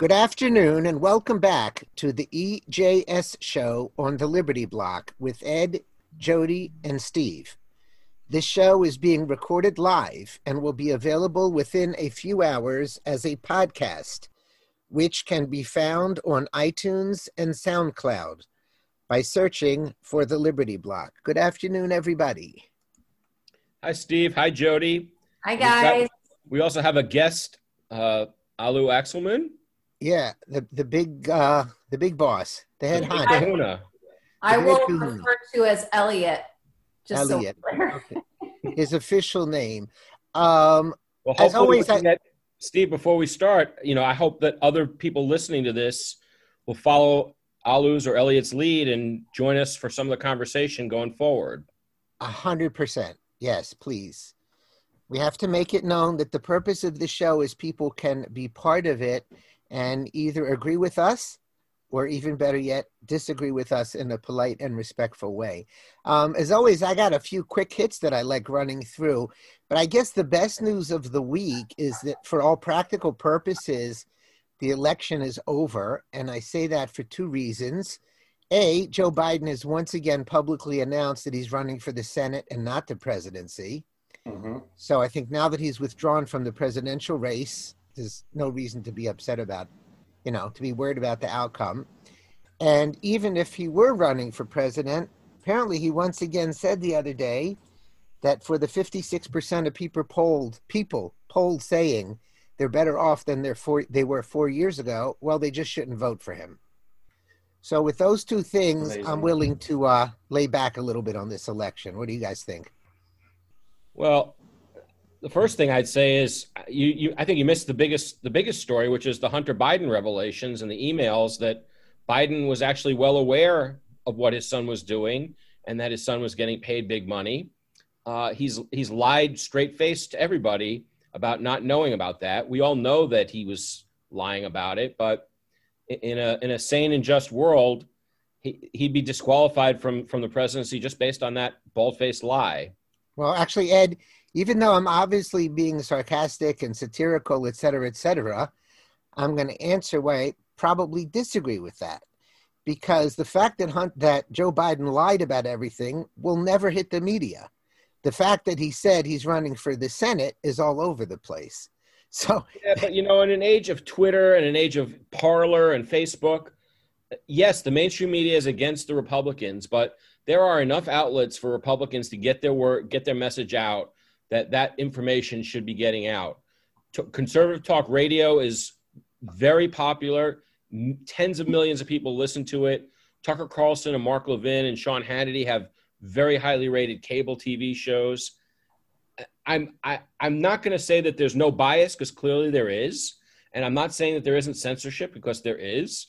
Good afternoon and welcome back to the EJS show on the Liberty Block with Ed, Jody, and Steve. This show is being recorded live and will be available within a few hours as a podcast, which can be found on iTunes and SoundCloud by searching for the Liberty Block. Good afternoon, everybody. Hi, Steve. Hi, Jody. Hi, guys. Got, we also have a guest, uh, Alu Axelman. Yeah, the the big uh, the big boss, the head honcho. I will refer to as Elliot. Just Elliot. So okay. His official name. Um, well, as always, I, that, Steve. Before we start, you know, I hope that other people listening to this will follow Alu's or Elliot's lead and join us for some of the conversation going forward. A hundred percent. Yes, please. We have to make it known that the purpose of the show is people can be part of it and either agree with us or even better yet, disagree with us in a polite and respectful way. Um, as always, I got a few quick hits that I like running through, but I guess the best news of the week is that for all practical purposes, the election is over. And I say that for two reasons. A, Joe Biden has once again publicly announced that he's running for the Senate and not the presidency. Mm-hmm. So I think now that he's withdrawn from the presidential race, there's no reason to be upset about, you know, to be worried about the outcome. And even if he were running for president, apparently he once again said the other day that for the 56% of people polled, people polled saying they're better off than they're four, they were four years ago, well, they just shouldn't vote for him. So with those two things, Amazing. I'm willing to uh, lay back a little bit on this election. What do you guys think? Well, the first thing I'd say is you, you I think you missed the biggest the biggest story, which is the Hunter Biden revelations and the emails that Biden was actually well aware of what his son was doing and that his son was getting paid big money. Uh, he's he's lied straight faced to everybody about not knowing about that. We all know that he was lying about it, but in a in a sane and just world, he, he'd be disqualified from from the presidency just based on that bald faced lie. Well, actually, Ed, even though I'm obviously being sarcastic and satirical, et cetera, et cetera, I'm going to answer why I probably disagree with that. Because the fact that Hunt, that Joe Biden lied about everything will never hit the media. The fact that he said he's running for the Senate is all over the place. So yeah, but you know, in an age of Twitter and an age of Parler and Facebook, yes, the mainstream media is against the Republicans, but there are enough outlets for Republicans to get their work, get their message out that that information should be getting out. Conservative talk radio is very popular. Tens of millions of people listen to it. Tucker Carlson and Mark Levin and Sean Hannity have very highly rated cable TV shows. I'm I, i am not going to say that there's no bias because clearly there is, and I'm not saying that there isn't censorship because there is.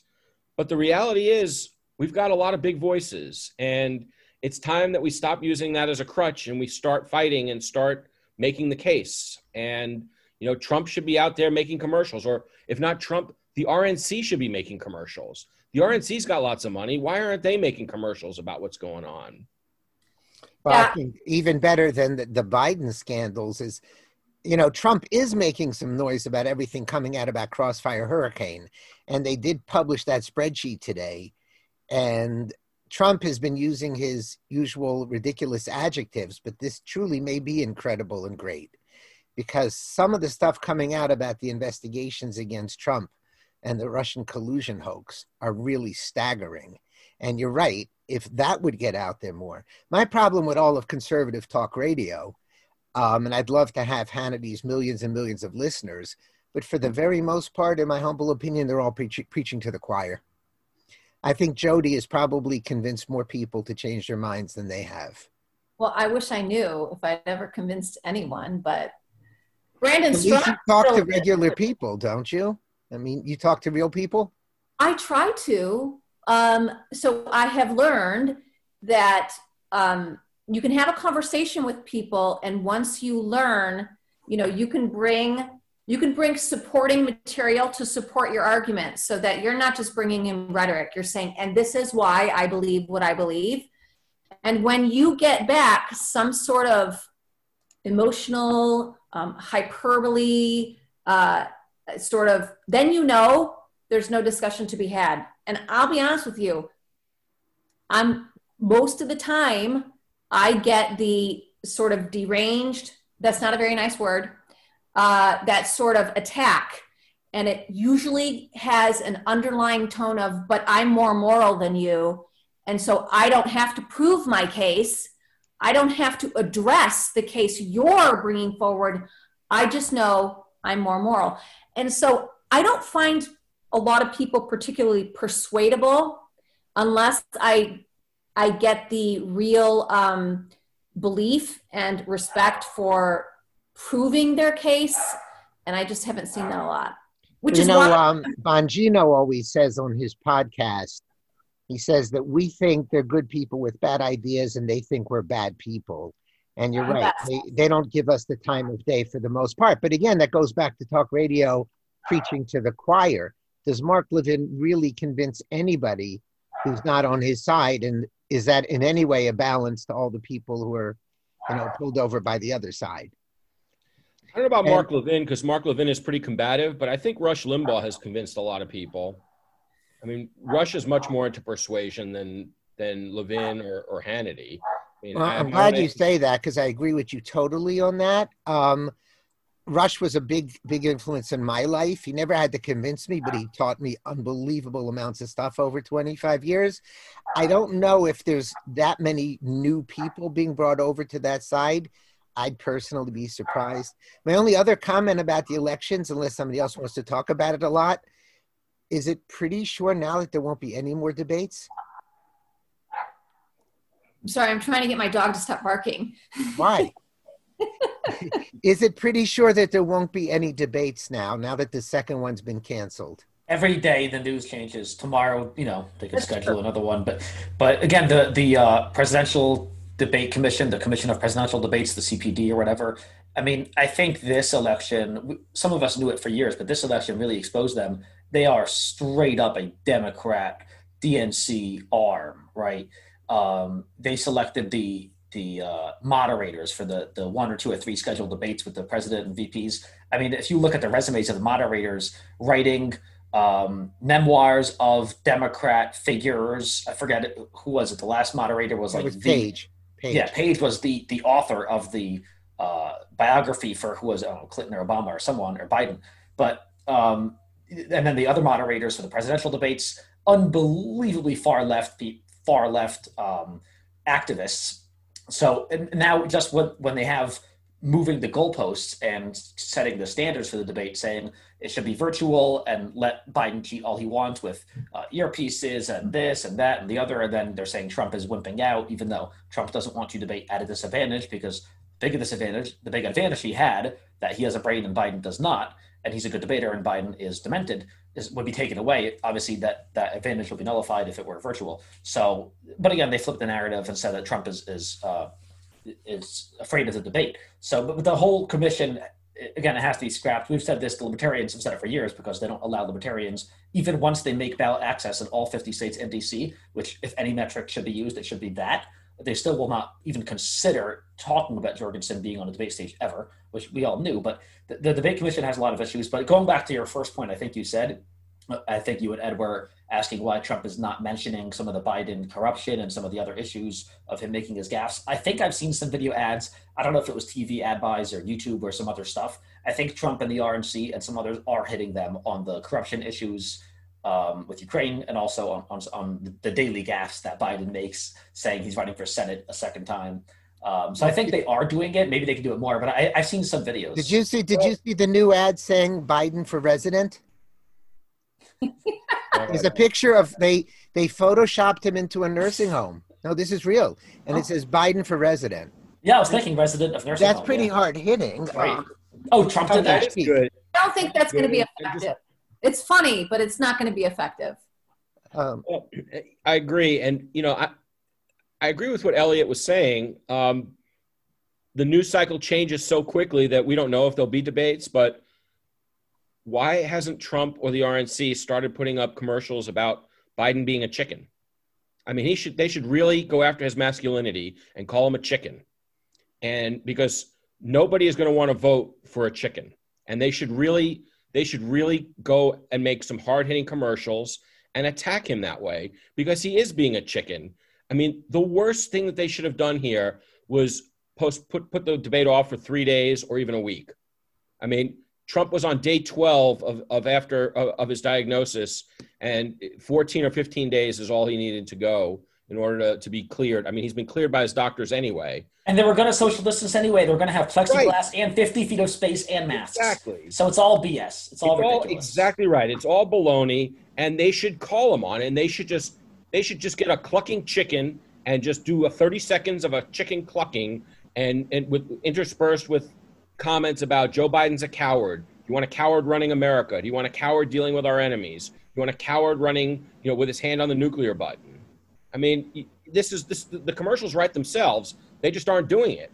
But the reality is, we've got a lot of big voices, and it's time that we stop using that as a crutch and we start fighting and start making the case. And, you know, Trump should be out there making commercials, or if not Trump, the RNC should be making commercials. The RNC's got lots of money. Why aren't they making commercials about what's going on? Well, yeah. I think even better than the, the Biden scandals is, you know, Trump is making some noise about everything coming out about Crossfire Hurricane. And they did publish that spreadsheet today. And Trump has been using his usual ridiculous adjectives, but this truly may be incredible and great because some of the stuff coming out about the investigations against Trump and the Russian collusion hoax are really staggering. And you're right, if that would get out there more. My problem with all of conservative talk radio, um, and I'd love to have Hannity's millions and millions of listeners, but for the very most part, in my humble opinion, they're all preach- preaching to the choir. I think Jody has probably convinced more people to change their minds than they have. Well, I wish I knew if I'd ever convinced anyone, but Brandon you talk to regular people, don't you? I mean, you talk to real people? I try to. Um, so I have learned that um, you can have a conversation with people, and once you learn, you know, you can bring you can bring supporting material to support your argument so that you're not just bringing in rhetoric you're saying and this is why i believe what i believe and when you get back some sort of emotional um, hyperbole uh, sort of then you know there's no discussion to be had. And I'll be honest with you, I'm most of the time I get the sort of deranged, that's not a very nice word, uh, that sort of attack. And it usually has an underlying tone of, but I'm more moral than you. And so I don't have to prove my case. I don't have to address the case you're bringing forward. I just know I'm more moral. And so I don't find a lot of people particularly persuadable unless I I get the real um, belief and respect for proving their case, and I just haven't seen that a lot. Which you is know, why- um, Bongino always says on his podcast, he says that we think they're good people with bad ideas, and they think we're bad people. And you're right; they, they don't give us the time of day for the most part. But again, that goes back to talk radio preaching to the choir. Does Mark Levin really convince anybody who's not on his side? And is that in any way a balance to all the people who are, you know, pulled over by the other side? I don't know about and, Mark Levin because Mark Levin is pretty combative, but I think Rush Limbaugh has convinced a lot of people. I mean, Rush is much more into persuasion than than Levin or, or Hannity. I mean, well, I'm glad you say that because I agree with you totally on that. Um, Rush was a big, big influence in my life. He never had to convince me, but he taught me unbelievable amounts of stuff over 25 years. I don't know if there's that many new people being brought over to that side. I'd personally be surprised. My only other comment about the elections, unless somebody else wants to talk about it a lot, is it pretty sure now that there won't be any more debates? I'm sorry, I'm trying to get my dog to stop barking. Why? is it pretty sure that there won't be any debates now, now that the second one's been canceled? Every day the news changes. Tomorrow, you know, they could schedule true. another one. But but again, the the uh, presidential debate commission, the Commission of Presidential Debates, the CPD or whatever. I mean, I think this election, some of us knew it for years, but this election really exposed them. They are straight up a Democrat DNC arm, right? Um, they selected the the uh, moderators for the the one or two or three scheduled debates with the president and VPs. I mean, if you look at the resumes of the moderators writing um, memoirs of Democrat figures, I forget who was it. The last moderator was like was Page. Page. Yeah, Page was the the author of the uh, biography for who was know, Clinton or Obama or someone or Biden. But um, and then the other moderators for the presidential debates, unbelievably far left, far left um, activists so now just when, when they have moving the goalposts and setting the standards for the debate, saying it should be virtual and let Biden cheat all he wants with uh, earpieces and this and that and the other. And then they're saying Trump is wimping out, even though Trump doesn't want to debate at a disadvantage because big disadvantage, the big advantage he had that he has a brain and Biden does not, and he's a good debater and Biden is demented, is, would be taken away. Obviously, that that advantage would be nullified if it were virtual. So, but again, they flipped the narrative and said that Trump is is uh, is afraid of the debate. So, but the whole commission again, it has to be scrapped. We've said this, the libertarians have said it for years because they don't allow libertarians, even once they make ballot access in all 50 states and DC, which if any metric should be used, it should be that. They still will not even consider talking about Jorgensen being on the debate stage ever, which we all knew. But the, the debate commission has a lot of issues. But going back to your first point, I think you said, I think you and Ed were asking why Trump is not mentioning some of the Biden corruption and some of the other issues of him making his gaffes. I think I've seen some video ads. I don't know if it was TV ad buys or YouTube or some other stuff. I think Trump and the RNC and some others are hitting them on the corruption issues um, with Ukraine and also on, on, on, the daily gaffes that Biden makes, saying he's running for Senate a second time. Um, so I think they are doing it. Maybe they can do it more, but I, have seen some videos. Did you see? Did you see the new ad saying Biden for resident? There's a picture of they they photoshopped him into a nursing home. No, this is real, and oh. it says Biden for resident. Yeah, I was thinking resident of nursing home That's home, pretty yeah. hard hitting. Right. Uh, oh, Trump did that. Good. I don't think that's going to be effective. It's funny, but it's not going to be effective. Um, well, I agree, and you know, I I agree with what Elliot was saying. Um, the news cycle changes so quickly that we don't know if there'll be debates, but why hasn't Trump or the RNC started putting up commercials about Biden being a chicken? I mean, he should they should really go after his masculinity and call him a chicken. And because nobody is going to want to vote for a chicken. And they should really they should really go and make some hard hitting commercials and attack him that way because he is being a chicken. I mean, the worst thing that they should have done here was post put put the debate off for three days or even a week. I mean, Trump was on day 12 of, of after of, of his diagnosis, and 14 or 15 days is all he needed to go in order to, to be cleared. I mean, he's been cleared by his doctors anyway. And they were going to social distance anyway. They were going to have plexiglass right. and 50 feet of space and masks. Exactly. So it's all BS. It's all it's ridiculous. All exactly right. It's all baloney, and they should call him on, it, and they should just they should just get a clucking chicken and just do a 30 seconds of a chicken clucking, and and with interspersed with comments about Joe Biden's a coward. You want a coward running America? Do you want a coward dealing with our enemies? You want a coward running, you know, with his hand on the nuclear button? I mean, this is this the commercials write themselves. They just aren't doing it.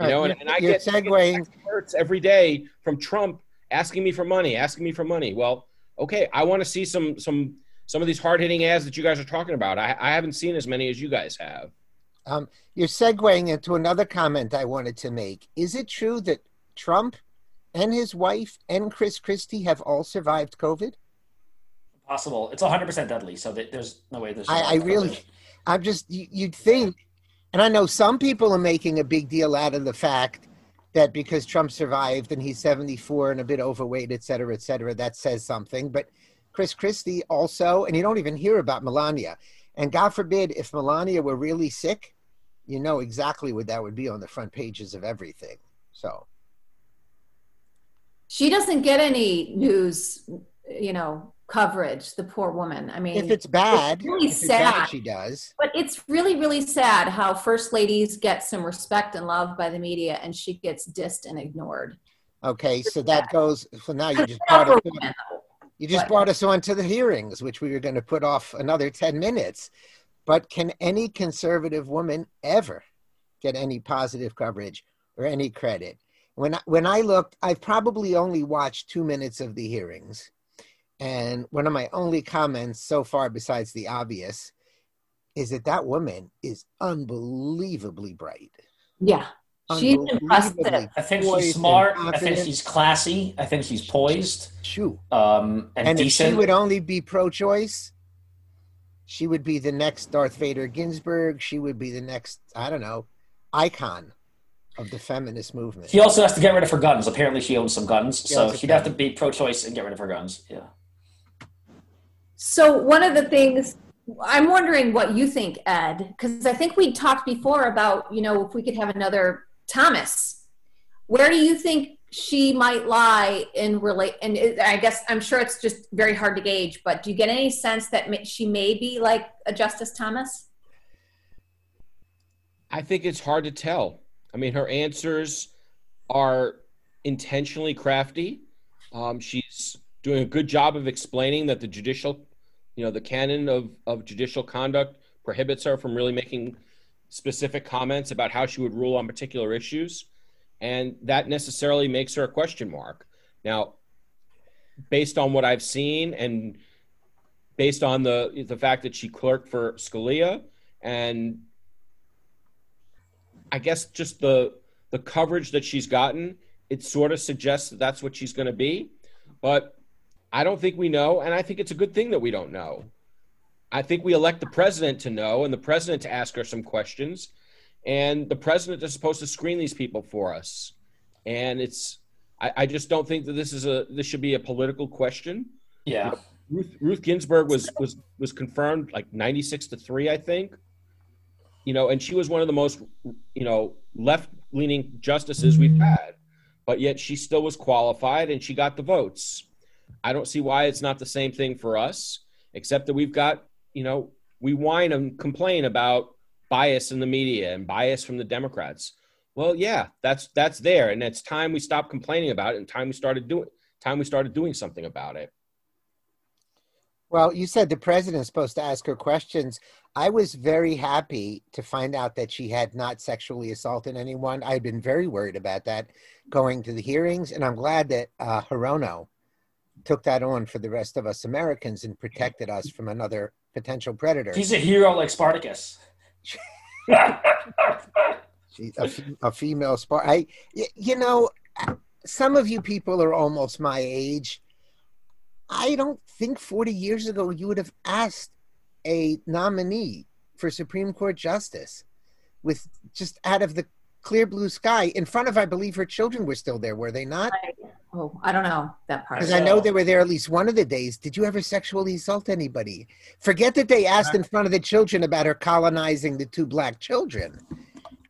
You know, and, and I get segueing every day from Trump asking me for money, asking me for money. Well, okay, I want to see some some some of these hard hitting ads that you guys are talking about. I, I haven't seen as many as you guys have. Um, you're segueing into another comment I wanted to make. Is it true that Trump and his wife and Chris Christie have all survived COVID? Possible. It's 100% deadly, so there's no way there's. I, I really, I'm just, you'd think, and I know some people are making a big deal out of the fact that because Trump survived and he's 74 and a bit overweight, et cetera, et cetera, that says something. But Chris Christie also, and you don't even hear about Melania. And God forbid, if Melania were really sick, you know exactly what that would be on the front pages of everything. So she doesn't get any news, you know, coverage. The poor woman. I mean, if it's bad, it's really it's sad. Bad, she does. But it's really, really sad how first ladies get some respect and love by the media, and she gets dissed and ignored. Okay, so that goes. So now you just brought us on, you just brought us on to the hearings, which we were going to put off another ten minutes. But can any conservative woman ever get any positive coverage or any credit? When I, when I looked, I've probably only watched two minutes of the hearings, and one of my only comments so far, besides the obvious, is that that woman is unbelievably bright. Yeah, she's impressive. I think she's smart. I think she's classy. I think she's poised. True. Um, and, and decent. if she would only be pro-choice, she would be the next Darth Vader Ginsburg. She would be the next, I don't know, icon of the feminist movement. She also has to get rid of her guns. Apparently, she owns some guns, she so she'd have to be pro-choice and get rid of her guns. Yeah. So one of the things I'm wondering what you think, Ed, because I think we talked before about you know if we could have another Thomas. Where do you think she might lie in relate? And I guess I'm sure it's just very hard to gauge, but do you get any sense that she may be like a Justice Thomas? I think it's hard to tell. I mean, her answers are intentionally crafty. Um, she's doing a good job of explaining that the judicial, you know, the canon of, of judicial conduct prohibits her from really making specific comments about how she would rule on particular issues. And that necessarily makes her a question mark. Now, based on what I've seen and based on the the fact that she clerked for Scalia and I guess just the the coverage that she's gotten, it sort of suggests that that's what she's going to be. But I don't think we know, and I think it's a good thing that we don't know. I think we elect the president to know and the president to ask her some questions, and the president is supposed to screen these people for us. And it's I, I just don't think that this is a this should be a political question. Yeah. You know, Ruth, Ruth Ginsburg was was was confirmed like ninety six to three, I think you know, and she was one of the most, you know, left leaning justices we've mm-hmm. had, but yet she still was qualified and she got the votes. I don't see why it's not the same thing for us, except that we've got, you know, we whine and complain about bias in the media and bias from the Democrats. Well, yeah, that's that's there, and it's time we stopped complaining about it, and time we started doing time we started doing something about it. Well, you said the president's supposed to ask her questions. I was very happy to find out that she had not sexually assaulted anyone. I had been very worried about that going to the hearings, and I'm glad that uh, Hirono took that on for the rest of us Americans and protected us from another potential predator. She's a hero like Spartacus. She's a, a female Spart. I, you know, some of you people are almost my age I don't think 40 years ago you would have asked a nominee for Supreme Court justice with just out of the clear blue sky in front of, I believe her children were still there, were they not? Oh, I don't know that part. Because I know they were there at least one of the days. Did you ever sexually assault anybody? Forget that they asked in front of the children about her colonizing the two black children.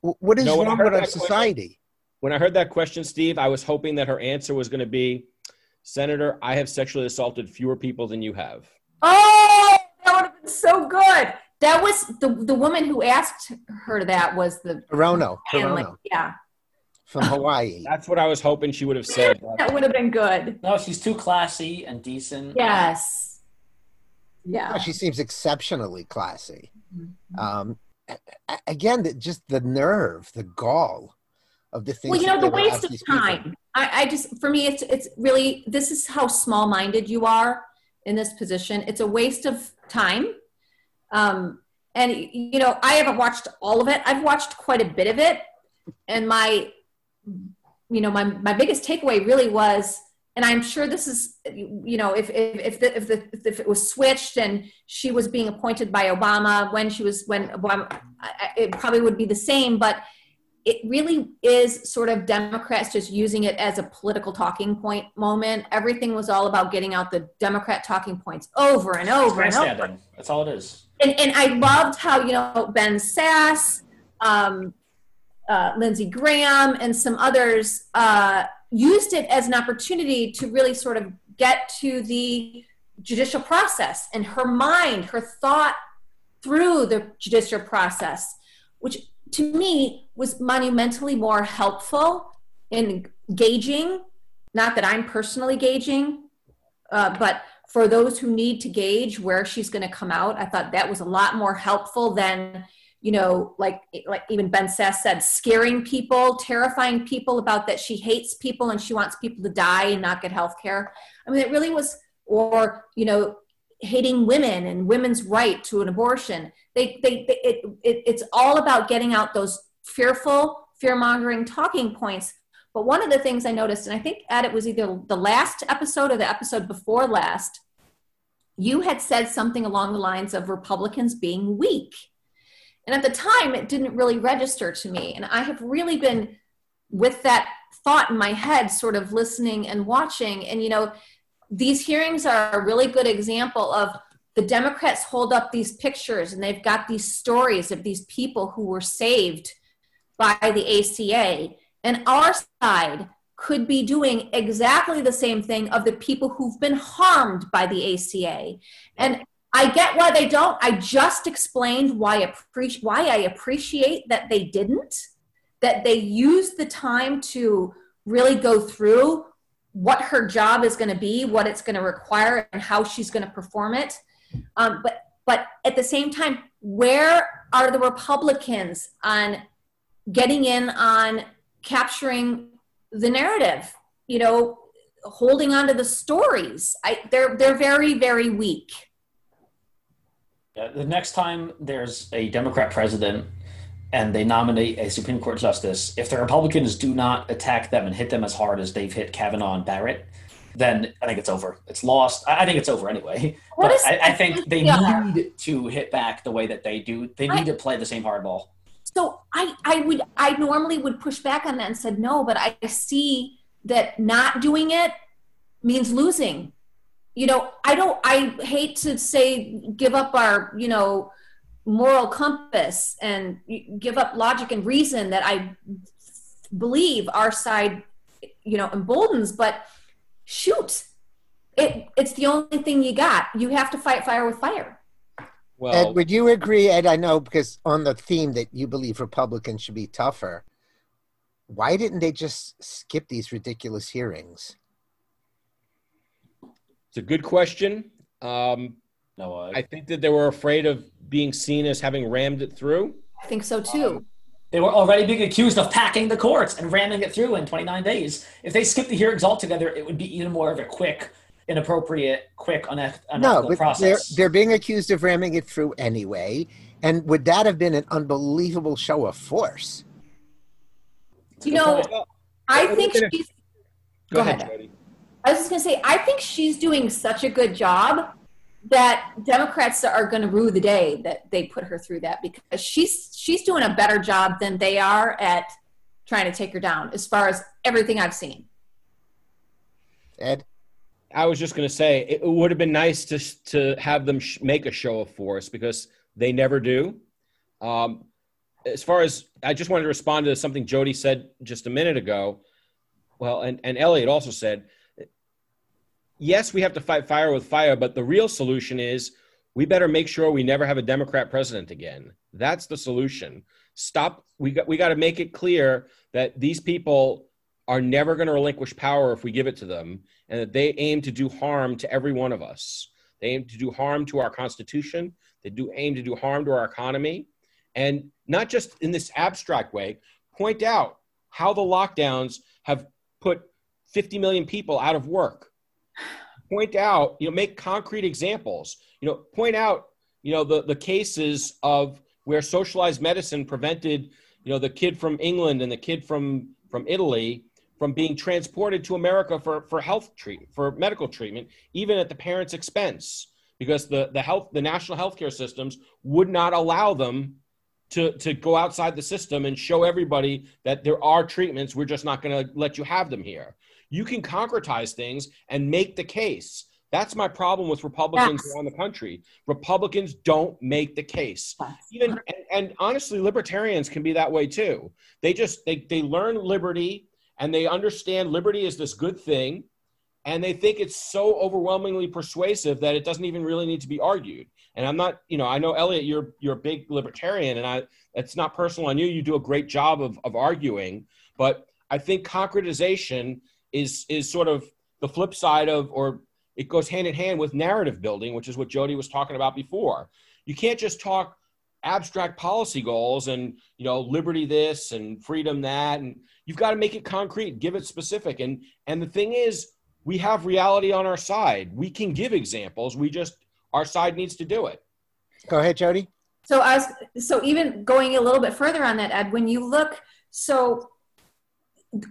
What is No, wrong with our that question- society? When I heard that question, Steve, I was hoping that her answer was going to be, Senator, I have sexually assaulted fewer people than you have. Oh, that would have been so good. That was the the woman who asked her that was the Hirono, family. Hirono Yeah, from Hawaii. That's what I was hoping she would have said. that would have been good. No, she's too classy and decent. Yes. Yeah. she seems exceptionally classy. Mhm. Um, a- a- again, just the nerve, the gall of the things. Well, you know, the waste of time. I, I just, for me, it's it's really this is how small-minded you are in this position. It's a waste of time. Um, and you know, I haven't watched all of it. I've watched quite a bit of it, and my, you know, my my biggest takeaway really was, and I'm sure this is, you know, if if if the, if, the, if it was switched and she was being appointed by Obama when she was when Obama, it probably would be the same, but it really is sort of Democrats just using it as a political talking point moment. Everything was all about getting out the Democrat talking points over and over and over. That's all it is. And, and I loved how, you know, Ben Sasse, um, uh, Lindsey Graham, and some others uh, used it as an opportunity to really sort of get to the judicial process and her mind, her thought through the judicial process, which to me was monumentally more helpful in gauging, not that I'm personally gauging, uh, but for those who need to gauge where she's going to come out, I thought that was a lot more helpful than, you know, like like even Ben Sasse said, scaring people, terrifying people about that she hates people and she wants people to die and not get health care. I mean, it really was, or you know, hating women and women's right to an abortion. They, they, they it, it, it's all about getting out those fearful, fear mongering talking points. But one of the things I noticed, and I think Ed, it was either the last episode or the episode before last, you had said something along the lines of Republicans being weak. And at the time, it didn't really register to me. And I have really been with that thought in my head, sort of listening and watching. And, you know, these hearings are a really good example of the Democrats hold up these pictures and they've got these stories of these people who were saved by the ACA. And our side could be doing exactly the same thing of the people who've been harmed by the ACA. And I get why they don't. I just explained why, appreci- why I appreciate that they didn't, that they used the time to really go through what her job is going to be, what it's going to require, and how she's going to perform it. Um, but but at the same time, where are the Republicans on getting in on capturing the narrative? You know, holding on to the stories. I, they're they're very very weak. Yeah, the next time there's a Democrat president and they nominate a Supreme Court justice, if the Republicans do not attack them and hit them as hard as they've hit Kavanaugh and Barrett, then I think it's over. It's lost. I I think it's over anyway. What But is- I, I think they Yeah. need to hit back the way that they do. They I- need to play the same hardball. So I, I would I normally would push back on that and said no, but I see that not doing it means losing. You know, I don't I hate to say give up our, you know, moral compass and give up logic and reason that I believe our side, you know, emboldens, but shoot. It it's the only thing you got. You have to fight fire with fire. Well, Ed, would you agree, Ed? I know because on the theme that you believe Republicans should be tougher, why didn't they just skip these ridiculous hearings? it's a good question. Um, No, uh, I think that they were afraid of being seen as having rammed it through. I think so too. Um, they were already being accused of packing the courts and ramming it through in 29 days. If they skipped the hearings altogether, it would be even more of a quick, inappropriate, quick, uneth- unethical No, but they're, they're being accused of ramming it through anyway. And would that have been an unbelievable show of force? You know, Well, I think look she's Go, Go ahead, ahead. I was just going to say, I think she's doing such a good job that Democrats are going to rue the day that they put her through that because she's she's doing a better job than they are at trying to take her down as far as everything I've seen. Ed? I was just going to say it would have been nice to to have them sh- make a show of force because they never do. Um, as far as I just wanted to respond to something Jody said just a minute ago. Well, and, and Elliot also said, yes, we have to fight fire with fire, but the real solution is we better make sure we never have a Democrat president again. That's the solution. Stop. We got we got to make it clear that these people are never going to relinquish power if we give it to them, and that they aim to do harm to every one of us. They aim to do harm to our Constitution. They do aim to do harm to our economy, and not just in this abstract way. Point out how the lockdowns have put 50 million people out of work. Point out, you know, make concrete examples. You know, point out, you know, the the cases of where socialized medicine prevented, you know, the kid from England and the kid from from Italy from being transported to America for, for health treatment, for medical treatment, even at the parents' expense, because the, the health, the national healthcare systems would not allow them to, to go outside the system and show everybody that there are treatments. We're just not going to let you have them here. You can concretize things and make the case. That's my problem with Republicans yes. around the country. Republicans don't make the case. Even and, and, honestly, libertarians can be that way too. They just they they learn liberty and they understand liberty is this good thing and they think it's so overwhelmingly persuasive that it doesn't even really need to be argued and i'm not you know i know elliot you're you're a big libertarian and i it's not personal on you you do a great job of, of arguing but i think concretization is is sort of the flip side of or it goes hand in hand with narrative building which is what jody was talking about before. You can't just talk abstract policy goals and you know liberty this and freedom that and you've got to make it concrete give it specific. And and the thing is we have reality on our side. We can give examples we just our side needs to do it. Go ahead jody. So as so even going a little bit further on that ed when you look so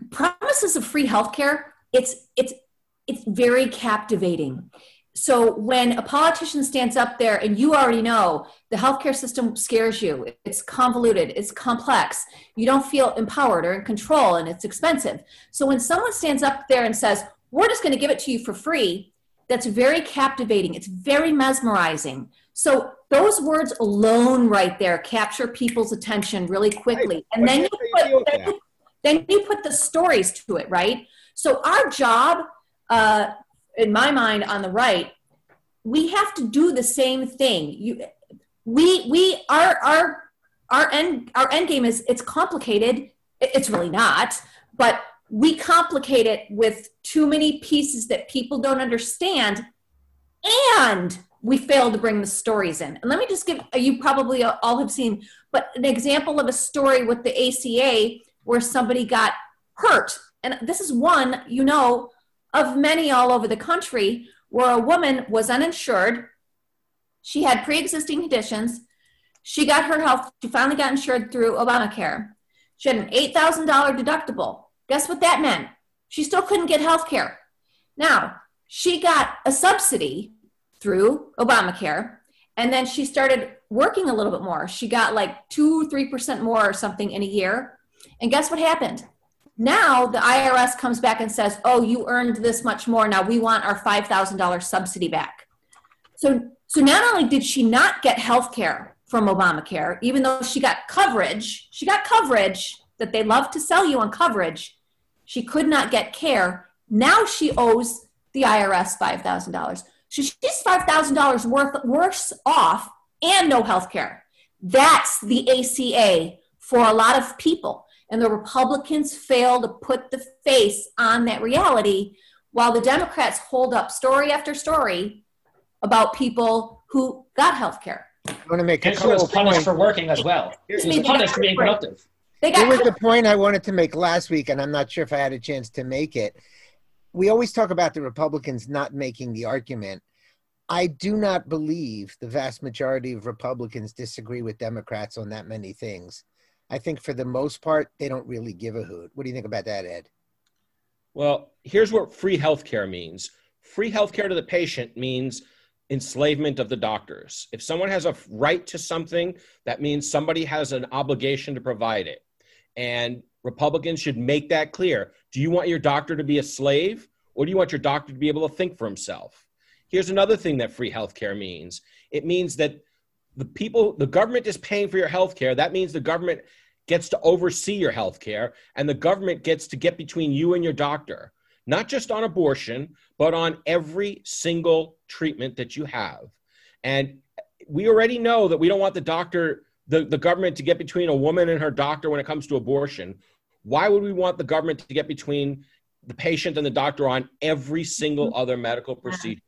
promises of free healthcare it's it's it's very captivating. So when a politician stands up there and you already know the healthcare system scares you it's convoluted it's complex you don't feel empowered or in control and it's expensive. So when someone stands up there and says we're just going to give it to you for free that's very captivating it's very mesmerizing. So those words alone right there capture people's attention really quickly. And then you, put, then, you, then you put the stories to it right? So our job uh, in my mind on the right we have to do the same thing. You we we our our our end our end game is it's complicated. It's really not but we complicate it with too many pieces that people don't understand and we fail to bring the stories in. And let me just give you probably all have seen but an example of a story with the aca where somebody got hurt and this is one you know of many all over the country where a woman was uninsured. She had pre existing conditions. She got her health, she finally got insured through Obamacare. She had an $8,000 deductible. Guess what that meant? She still couldn't get health care. Now, she got a subsidy through Obamacare, and then she started working a little bit more. She got like two, 3% more or something in a year. And guess what happened? Now the IRS comes back and says, oh, you earned this much more. Now we want our $5,000 subsidy back. So, so not only did she not get health care from Obamacare, even though she got coverage, she got coverage that they love to sell you on coverage, she could not get care. Now she owes the IRS $5,000. So she's $5,000 worth worse off and no health care. That's the ACA for a lot of people. And the Republicans fail to put the face on that reality while the Democrats hold up story after story about people who got health care. I want to make a and who was punished points. for working as well. He was punished for being productive. They got was the point I wanted to make last week, and I'm not sure if I had a chance to make it. We always talk about the Republicans not making the argument. I do not believe the vast majority of Republicans disagree with Democrats on that many things. I think for the most part, they don't really give a hoot. What do you think about that, Ed? Well, here's what free healthcare means free healthcare to the patient means enslavement of the doctors. If someone has a right to something, that means somebody has an obligation to provide it. And Republicans should make that clear. Do you want your doctor to be a slave or do you want your doctor to be able to think for himself? Here's another thing that free healthcare means it means that the people, the government is paying for your healthcare. That means the government gets to oversee your healthcare and the government gets to get between you and your doctor not just on abortion, but on every single treatment that you have. And we already know that we don't want the doctor, the, the government to get between a woman and her doctor when it comes to abortion. Why would we want the government to get between the patient and the doctor on every single mm-hmm. other medical procedure?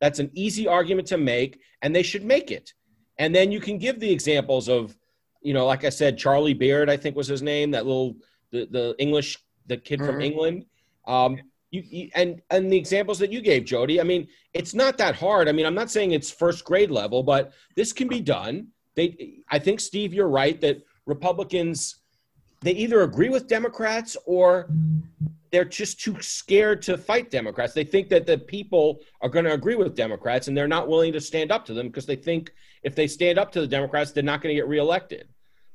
That's an easy argument to make, and they should make it. And then you can give the examples of, you know, like I said, Charlie Beard, I think was his name, that little the, the English the kid mm-hmm. from England. Um, you, you, and and the examples that you gave jody i mean it's not that hard i mean i'm not saying it's first grade level but this can be done they i think steve you're right that republicans they either agree with democrats or they're just too scared to fight democrats they think that the people are going to agree with democrats and they're not willing to stand up to them because they think if they stand up to the democrats they're not going to get reelected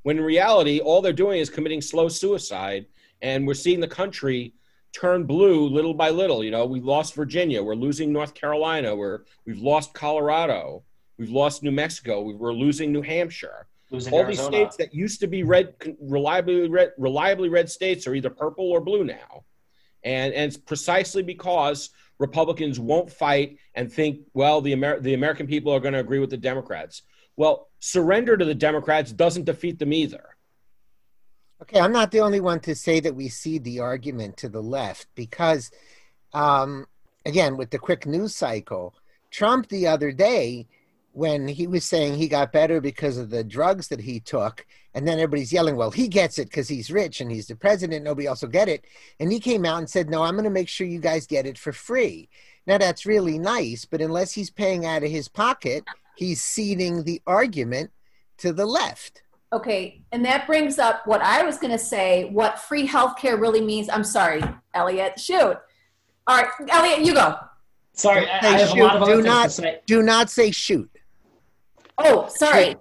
when in reality all they're doing is committing slow suicide and we're seeing the country turn blue little by little. You know, we lost Virginia, we're losing North Carolina, we're we've lost Colorado, we've lost New Mexico, we're losing New Hampshire. Losing All Arizona. these states that used to be red, reliably red, reliably red states are either purple or blue now, and and it's precisely because Republicans won't fight and think, well, the Amer- the American people are going to agree with the Democrats. Well, surrender to the Democrats doesn't defeat them either. Okay, I'm not the only one to say that we see the argument to the left because, um, again, with the quick news cycle, Trump the other day, when he was saying he got better because of the drugs that he took, and then everybody's yelling, well, he gets it because he's rich and he's the president, nobody else will get it. And he came out and said, no, I'm going to make sure you guys get it for free. Now, that's really nice, but unless he's paying out of his pocket, he's ceding the argument to the left. Okay, and that brings up what I was going to say. What free healthcare really means. I'm sorry, Elliot. Shoot. All right, Elliot, you go. Sorry, I, I have shoot. a lot of other do not, to say. Do not say shoot. Oh, sorry.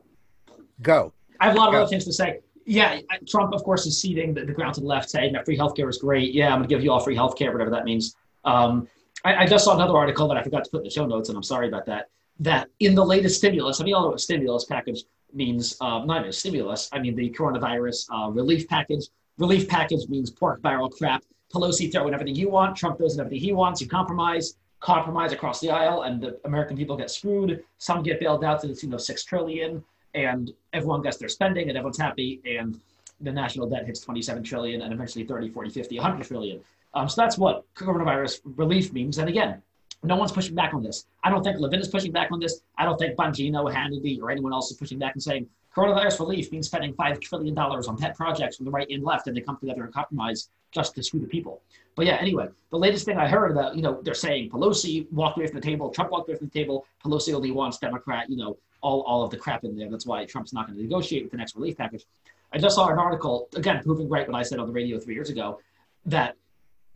Go. I have a lot of go. other things to say. Yeah, Trump, of course, is ceding the, the ground to the left, saying that free healthcare is great. Yeah, I'm going to give you all free healthcare, whatever that means. Um, I, I, just saw another article that I forgot to put in the show notes, and I'm sorry about that. That in the latest stimulus, I mean, all know what stimulus package means uh, not even stimulus. I mean the coronavirus uh, relief package. Relief package means pork barrel crap. Pelosi throw in everything you want. Trump throws in everything he wants. You compromise, compromise across the aisle, and the American people get screwed. Some get bailed out to the tune of six trillion, and everyone gets their spending, and everyone's happy. And the national debt hits 27 trillion, and eventually 30, 40, 50, 100 trillion. Um, so that's what coronavirus relief means. And again, no one's pushing back on this. I don't think Levin is pushing back on this. I don't think Bongino, Hannity, or anyone else is pushing back and saying coronavirus relief means spending $5 trillion on pet projects from the right and left and they come together and compromise just to screw the people. But yeah, anyway, the latest thing I heard about, you know, they're saying Pelosi walked away from the table, Trump walked away from the table, Pelosi only wants Democrat, you know, all, all of the crap in there. That's why Trump's not going to negotiate with the next relief package. I just saw an article, again, proving right what I said on the radio three years ago, that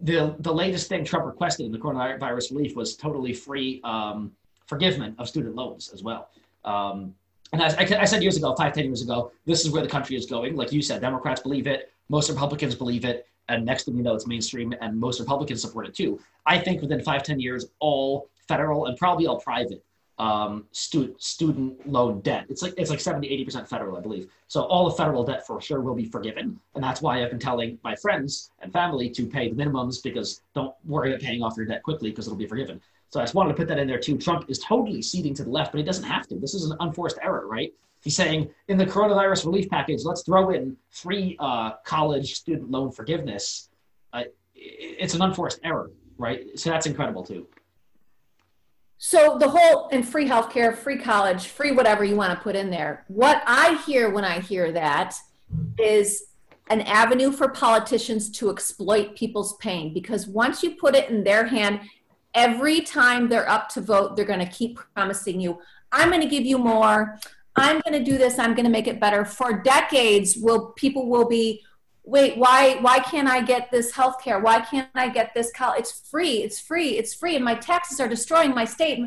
the the latest thing Trump requested in the coronavirus relief was totally free um, forgiveness of student loans as well. Um, and as I, I, said years ago, five, ten years ago, this is where the country is going. Like you said, Democrats believe it, most Republicans believe it, and next thing you know, it's mainstream, and most Republicans support it too. I think within five, ten years, all federal and probably all private um, student student loan debt. It's like it's like 70, 80 percent federal, I believe. So all the federal debt for sure will be forgiven, and that's why I've been telling my friends and family to pay the minimums because don't worry about paying off your debt quickly because it'll be forgiven. So I just wanted to put that in there too. Trump is totally ceding to the left, but he doesn't have to. This is an unforced error, right? He's saying in the coronavirus relief package, let's throw in free uh, college student loan forgiveness. Uh, it's an unforced error, right? So that's incredible too. So the whole and free healthcare, free college, free whatever you want to put in there. What I hear when I hear that is an avenue for politicians to exploit people's pain because once you put it in their hand, every time they're up to vote, they're going to keep promising you, I'm going to give you more. I'm going to do this. I'm going to make it better. For decades, will people will be wait, why why can't I get this health care? Why can't I get this college? It's free, it's free, it's free, and my taxes are destroying my state.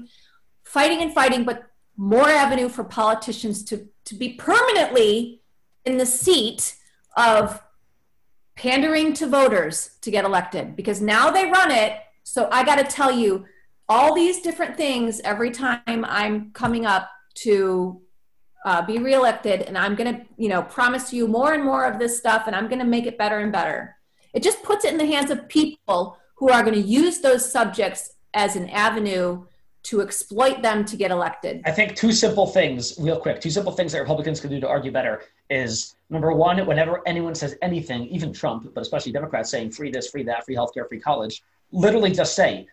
Fighting and fighting, but more avenue for politicians to, to be permanently in the seat of pandering to voters to get elected because now they run it. So I got to tell you, all these different things every time I'm coming up to uh, be reelected, and I'm going to, you know, promise you more and more of this stuff, and I'm going to make it better and better. It just puts it in the hands of people who are going to use those subjects as an avenue to exploit them to get elected. I think two simple things, real quick, two simple things that Republicans can do to argue better is number one, whenever anyone says anything, even Trump, but especially Democrats saying free this, free that, free healthcare, free college, literally just say,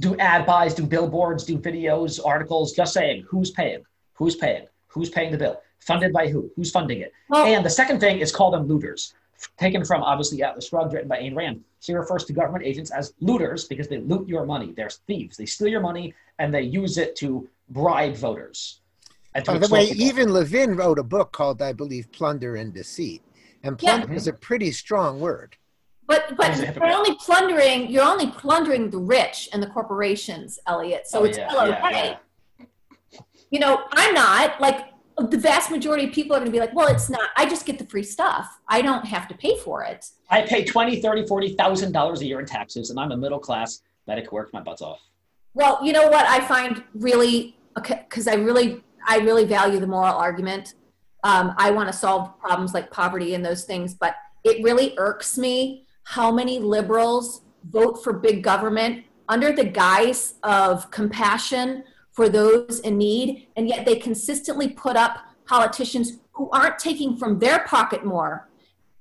do ad buys, do billboards, do videos, articles, just saying who's paying, who's paying, who's paying the bill, funded by who, who's funding it. Well, and the second thing is call them looters taken from obviously Atlas Shrugged, written by Ayn Rand. She refers to government agents as looters because they loot your money. They're thieves. They steal your money and they use it to bribe voters. By the way, people. even Levin wrote a book called, I believe, Plunder and Deceit. And plunder yeah. is a pretty strong word. But but you're only plundering you're only plundering the rich and the corporations, Elliot. So oh, it's yeah, still okay. Yeah, you know, I'm not like the vast majority of people are going to be like, well, it's not, I just get the free stuff. I don't have to pay for it. I pay 20, 30, 40,000 dollars a year in taxes and I'm a middle class medic who works my butts off. Well, you know what I find really, okay, because I really, I really value the moral argument. Um, I want to solve problems like poverty and those things, but it really irks me how many liberals vote for big government under the guise of compassion for those in need, and yet they consistently put up politicians who aren't taking from their pocket more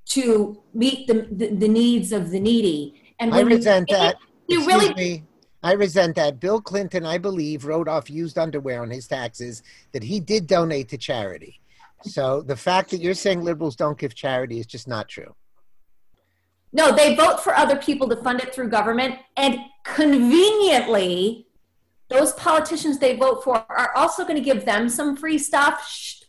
to meet the, the, the needs of the needy. And I resent you, that. You really. Me. I resent that. Bill Clinton, I believe, wrote off used underwear on his taxes that he did donate to charity. So the fact that you're saying liberals don't give charity is just not true. No, they vote for other people to fund it through government, and conveniently, those politicians they vote for are also going to give them some free stuff.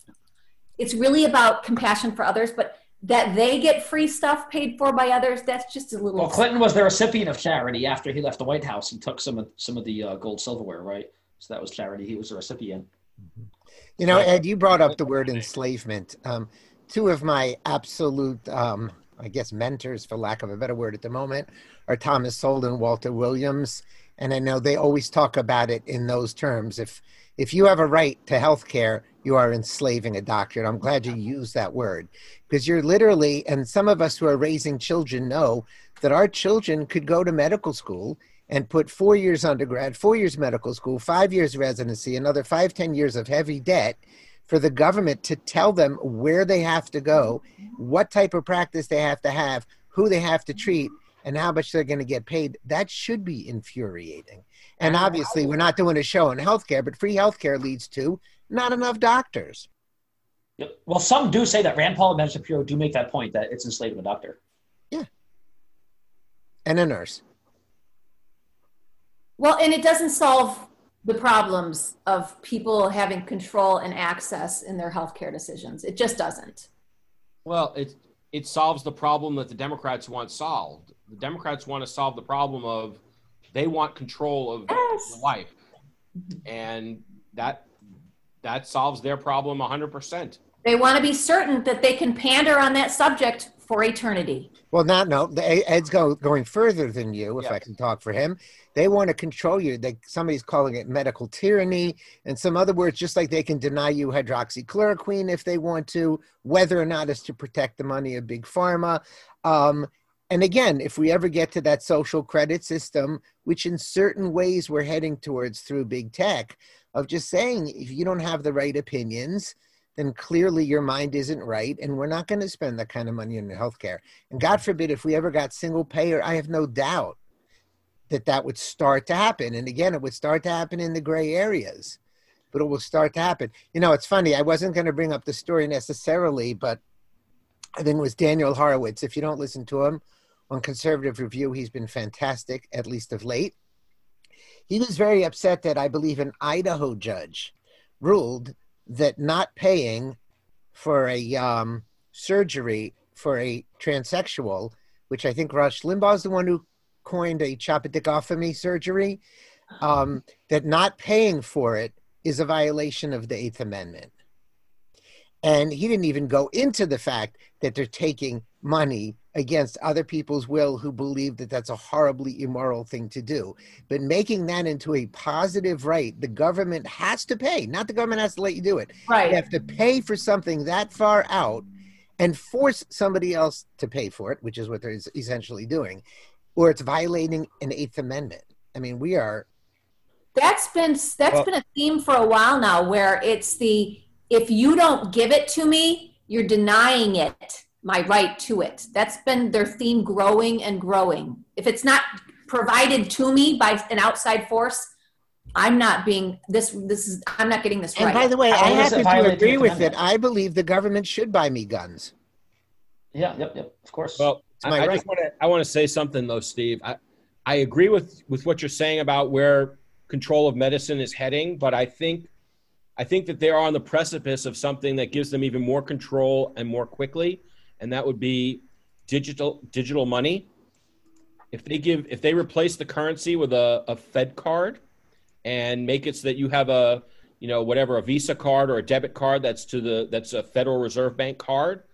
It's really about compassion for others, but that they get free stuff paid for by others, that's just a little. Well, Clinton was the recipient of charity after he left the White House. He took some of some of the uh, gold silverware, right? So that was charity. He was a recipient. You know, Ed, you brought up the word enslavement. Um, two of my absolute, um, I guess, mentors, for lack of a better word at the moment, are Thomas Sowell and Walter Williams and I know they always talk about it in those terms. If if you have a right to health care, you are enslaving a doctor. And I'm glad you used that word because you're literally, and some of us who are raising children know that our children could go to medical school and put four years undergrad, four years medical school, five years residency, another five, ten years of heavy debt for the government to tell them where they have to go, what type of practice they have to have, who they have to treat and how much they're going to get paid, that should be infuriating. And uh-huh. obviously, we're not doing a show on healthcare, but free healthcare leads to not enough doctors. Well, some do say that Rand Paul and Ben Shapiro do make that point that it's enslaving a doctor. Yeah. And a nurse. Well, and it doesn't solve the problems of people having control and access in their healthcare decisions. It just doesn't. Well, it it solves the problem that the Democrats want solved the Democrats want to solve the problem of they want control of yes. life, and that that solves their problem 100%. They want to be certain that they can pander on that subject for eternity. Well, not no. Ed's go, going further than you, if yep. I can talk for him. They want to control you. They, somebody's calling it medical tyranny, and some other words, just like they can deny you hydroxychloroquine if they want to, whether or not it's to protect the money of big pharma. Um, and again, if we ever get to that social credit system, which in certain ways we're heading towards through big tech, of just saying if you don't have the right opinions, then clearly your mind isn't right, and we're not going to spend that kind of money in healthcare. And God forbid, if we ever got single payer, I have no doubt that that would start to happen. And again, it would start to happen in the gray areas, but it will start to happen. You know, it's funny. I wasn't going to bring up the story necessarily, but I think it was Daniel Horowitz. If you don't listen to him on Conservative Review. He's been fantastic, at least of late. He was very upset that I believe an Idaho judge ruled that not paying for a um, surgery for a transsexual, which I think Rush Limbaugh is the one who coined a chopidicophomy surgery, um, that not paying for it is a violation of the Eighth Amendment. And he didn't even go into the fact that they're taking money against other people's will who believe that that's a horribly immoral thing to do. But making that into a positive right, the government has to pay, not the government has to let you do it. Right. You have to pay for something that far out and force somebody else to pay for it, which is what they're essentially doing, or it's violating an Eighth Amendment. I mean, we are. That's been that's Well- been a theme for a while now, where it's the if you don't give it to me, you're denying it my right to it. That's been their theme, growing and growing. If it's not provided to me by an outside force, I'm not being this. This is I'm not getting this And right. by the way, I How is it happen to agree with it. I believe the government should buy me guns. Yeah, yep, yep. Of course. Well, It's my I, I just want to I want to say something though, Steve. I I agree with with what you're saying about where control of medicine is heading, but I think I think that they are on the precipice of something that gives them even more control and more quickly, and that would be digital digital money. If they give if they replace the currency with a, a Fed card and make it so that you have a you know whatever a Visa card or a debit card that's to the that's a Federal Reserve Bank card.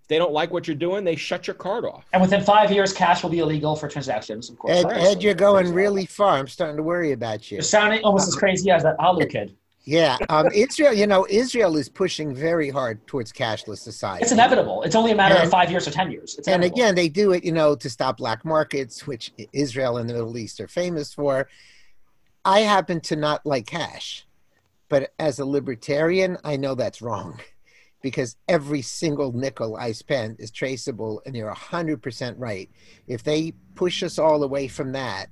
If they don't like what you're doing, they shut your card off. and within five years, cash will be illegal for transactions. Of course. Ed, Right. Ed, you're going really far. I'm starting to worry about you. You're sounding almost as crazy as that Alu kid. Yeah, um, Israel. You know, Israel is pushing very hard towards cashless society. It's inevitable. It's only a matter And- of five years or ten years. It's and inevitable. again, they do it, you know, to stop black markets, which Israel and the Middle East are famous for. I happen to not like cash, but as a libertarian, I know that's wrong because every single nickel I spend is traceable, and you're 100% right. If they push us all away from that,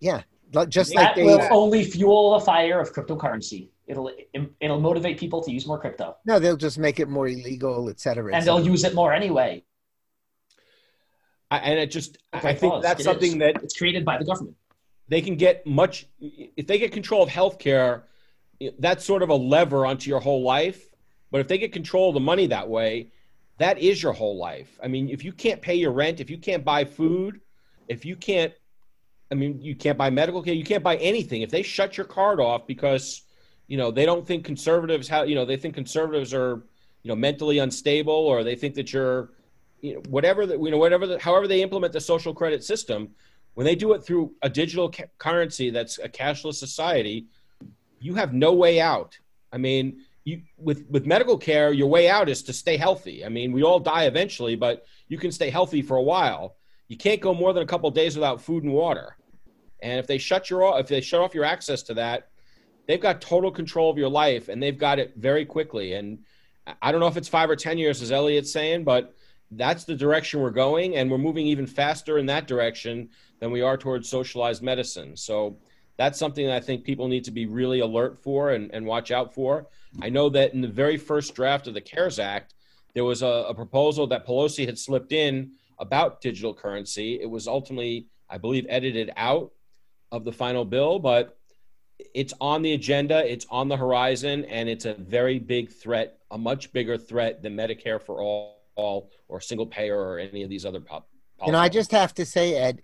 yeah, li- just like that they. will uh, only fuel the fire of cryptocurrency. It'll it'll motivate people to use more crypto, No, they'll just make it more illegal, et cetera. et and they'll cetera. use it more anyway. I, and it just Okay, I think pause. that's It something is. that It's created by the government. they can get much if they get control of healthcare that's sort of a lever onto your whole life but if they get control of the money that way that is your whole life i mean if you can't pay your rent if you can't buy food if you can't i mean you can't buy medical care. You can't buy anything. If they shut your card off because you know they don't think conservatives how you know they think conservatives are you know mentally unstable or they think that you're you know whatever that you know whatever the, however they implement the social credit system when they do it through a digital ca- currency that's a cashless society you have no way out. I mean you with with medical care your way out is to stay healthy. I mean we all die eventually but you can stay healthy for a while you can't go more than a couple days without food and water. And if they shut your if they shut off your access to that they've got total control of your life and they've got it very quickly. And I- don't know if it's 5 or 10 years as elliot's saying but that's the direction we're going and we're moving even faster in that direction than we are towards socialized medicine. So that's something that I think people need to be really alert for and, and watch out for. I know that in the very first draft of the CARES Act, there was a, a proposal that Pelosi had slipped in about digital currency. It was ultimately, I believe, edited out of the final bill, but it's on the agenda, it's on the horizon, and it's a very big threat, a much bigger threat than Medicare for all, all or single payer or any of these other pop. You know, I just have to say, Ed,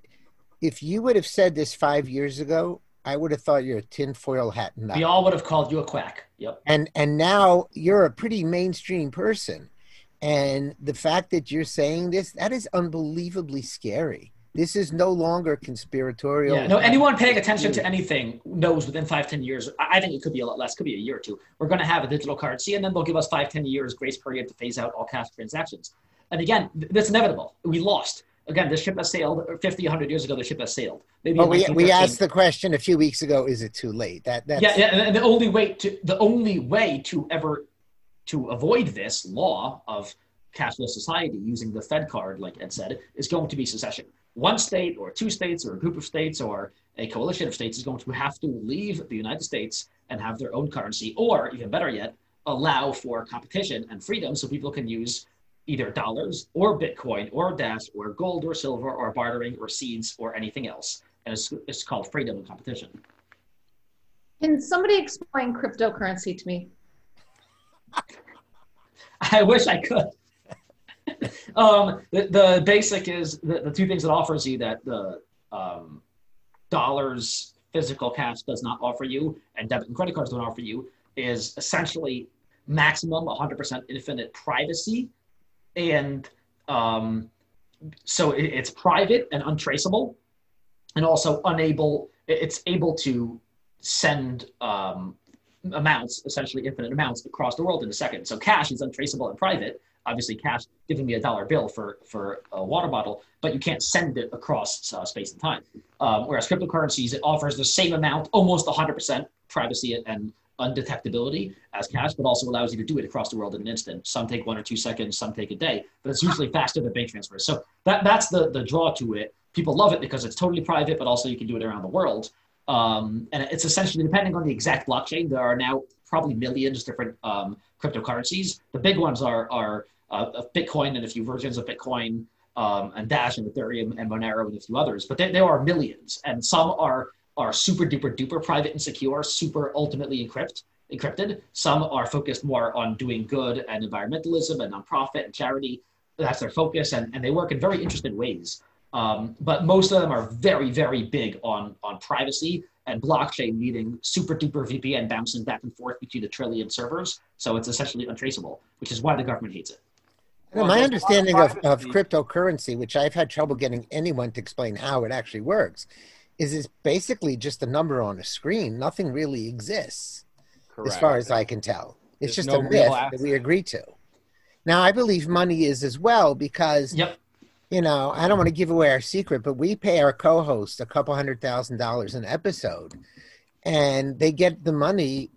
if you would have said this five years ago, I would have thought you're a tinfoil hat nut. We all would have called you a quack. Yep. and and now you're a pretty mainstream person, and the fact that you're saying this that is unbelievably scary. This is no longer conspiratorial. Yeah. No, anyone paying attention to anything knows within five, ten years, I think it could be a lot less, could be a year or two. We're going to have a digital currency, and then they'll give us five, ten years grace period to phase out all cash transactions. And again, that's inevitable. We lost. Again, the ship has sailed. or 50, 100 years ago, the ship has sailed. Maybe Well, in we, we asked the question a few weeks ago: Is it too late? That that's yeah, yeah, the only way to the only way to ever to avoid this law of cashless society using the Fed card, like Ed said, is going to be secession. One state or two states or a group of states or a coalition of states is going to have to leave the United States and have their own currency, or even better yet, allow for competition and freedom so people can use either dollars or Bitcoin or Dash or gold or silver or bartering or seeds or anything else. And it's, it's called freedom and competition. Can somebody explain cryptocurrency to me? I wish I could. um, the, the basic is the, the two things it offers you that the um, dollars physical cash does not offer you and debit and credit cards don't offer you is essentially maximum 100% infinite privacy and um, so it, it's private and untraceable and also unable it's able to send um, amounts essentially infinite amounts across the world in a second so cash is untraceable and private obviously cash giving me a dollar bill for for a water bottle but you can't send it across uh, space and time um, whereas cryptocurrencies it offers the same amount almost 100% privacy and undetectability as cash, but also allows you to do it across the world in an instant. Some take one or two seconds, some take a day, but it's usually faster than bank transfers. So that, that's the, the draw to it. People love it because it's totally private, but also you can do it around the world. Um, and it's essentially depending on the exact blockchain. There are now probably millions different um, cryptocurrencies. The big ones are are uh, Bitcoin and a few versions of Bitcoin, um, and Dash and Ethereum and Monero and a few others. But there, there are millions, and some are are super duper duper private and secure, super ultimately encrypt, encrypted. Some are focused more on doing good and environmentalism and nonprofit and charity. That's their focus, and, and they work in very interesting ways. Um, but most of them are very, very big on, on privacy and blockchain needing super duper VPN bouncing back and forth between a trillion servers. So it's essentially untraceable, which is why the government hates it. Well, my understanding of, of cryptocurrency, which I've had trouble getting anyone to explain how it actually works, is it's basically just a number on a screen. Nothing really exists, Correct. as far as I can tell. It's There's just no a myth that we agree to. Now, I believe money is as well because, yep. You know, I don't want to give away our secret, but we pay our co-host a couple hundred thousand dollars an episode, and they get the money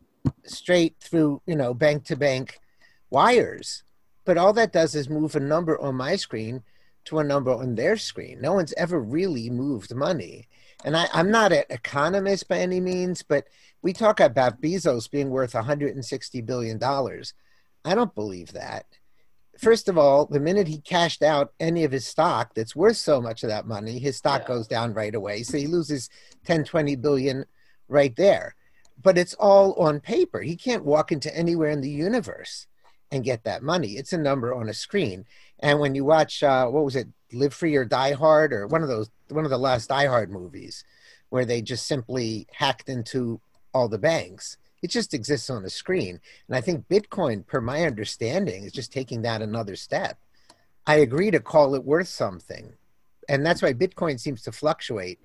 straight through, you know, bank to bank wires. But all that does is move a number on my screen to a number on their screen. No one's ever really moved money and I, am not an economist by any means, but we talk about Bezos being worth 160 billion dollars. I don't believe that. First of all, the minute he cashed out any of his stock that's worth so much of that money, his stock yeah. goes down right away. So he loses 10, 20 billion right there. But it's all on paper. He can't walk into anywhere in the universe and get that money. It's a number on a screen. And when you watch, uh, what was it, Live Free or Die Hard, or one of those, one of the last Die Hard movies, where they just simply hacked into all the banks. It just exists on a screen. And I think Bitcoin, per my understanding, is just taking that another step. I agree to call it worth something. And that's why Bitcoin seems to fluctuate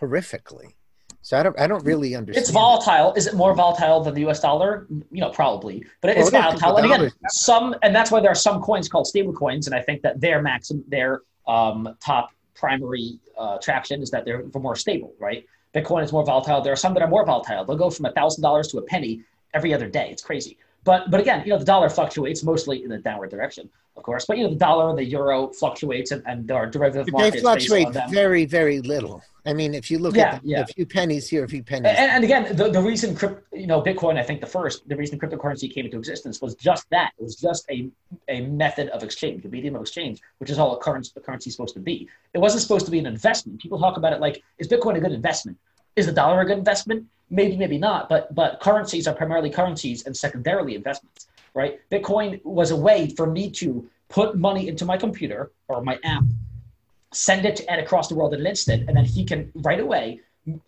horrifically. So I don't, I don't really understand. It's volatile. Is it more volatile than the U.S. dollar? You know, probably, but it's well, volatile. And again, some, and that's why there are some coins called stable coins, and I think that their maximum, their um, top primary uh, traction is that they're more stable, right? Bitcoin is more volatile. There are some that are more volatile. They'll go from a thousand dollars to a penny every other day. It's crazy. But but again, you know, the dollar fluctuates mostly in a downward direction, of course. But you know, the dollar and the euro fluctuates, and, and there are derivative markets. They fluctuate very very little. I mean, if you look yeah, at the, yeah. a few pennies here, a few pennies. And, and again, the, the reason you know Bitcoin, I think the first the reason cryptocurrency came into existence was just that. It was just a a method of exchange, a medium of exchange, which is all a currency a currency is supposed to be. It wasn't supposed to be an investment. People talk about it like, is Bitcoin a good investment? Is the dollar a good investment? Maybe, maybe not. But but currencies are primarily currencies and secondarily investments, right? Bitcoin was a way for me to put money into my computer or my app, send it to Ed across the world in an instant, and then he can right away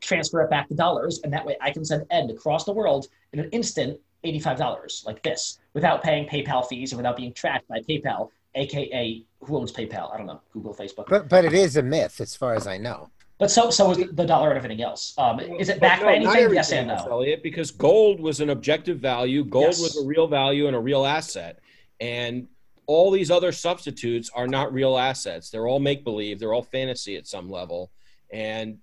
transfer it back to dollars, and that way I can send Ed across the world in an instant $85 like this without paying PayPal fees and without being tracked by PayPal, aka who owns PayPal? I don't know, Google, Facebook. But but it is a myth as far as I know. But so so is the dollar and everything else. Um, is it backed no, by anything? Yes and no. Elliot, because gold was an objective value. Gold yes. was a real value and a real asset, and all these other substitutes are not real assets. They're all make believe. They're all fantasy at some level. And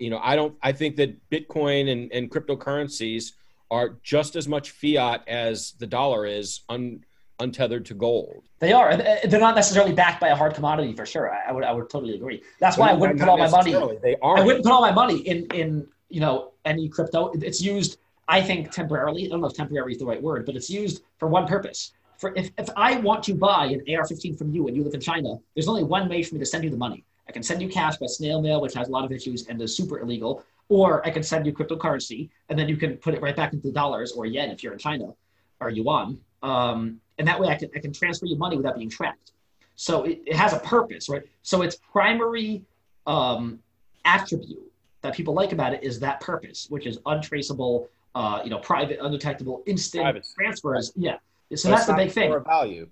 you know, I don't. I think that Bitcoin and, and cryptocurrencies are just as much fiat as the dollar is. Un, untethered to gold. They are. They're not necessarily backed by a hard commodity for sure. I, would I would totally agree. That's why I wouldn't put all my money. They are. I wouldn't put all my money in in you know any crypto. It's used, I think, temporarily. I don't know if temporary is the right word, but it's used for one purpose. For if, if I want to buy an AR-15 from you and you live in China, there's only one way for me to send you the money. I can send you cash by snail mail, which has a lot of issues and is super illegal, or I can send you cryptocurrency and then you can put it right back into dollars or yen if you're in China or yuan. Um, and that way I can, I can transfer you money without being tracked. So it, it has a purpose, right? So its primary um, attribute that people like about it is that purpose, which is untraceable, uh, you know, private, undetectable, instant Privacy. transfers. Yeah. So But that's the big thing. for value.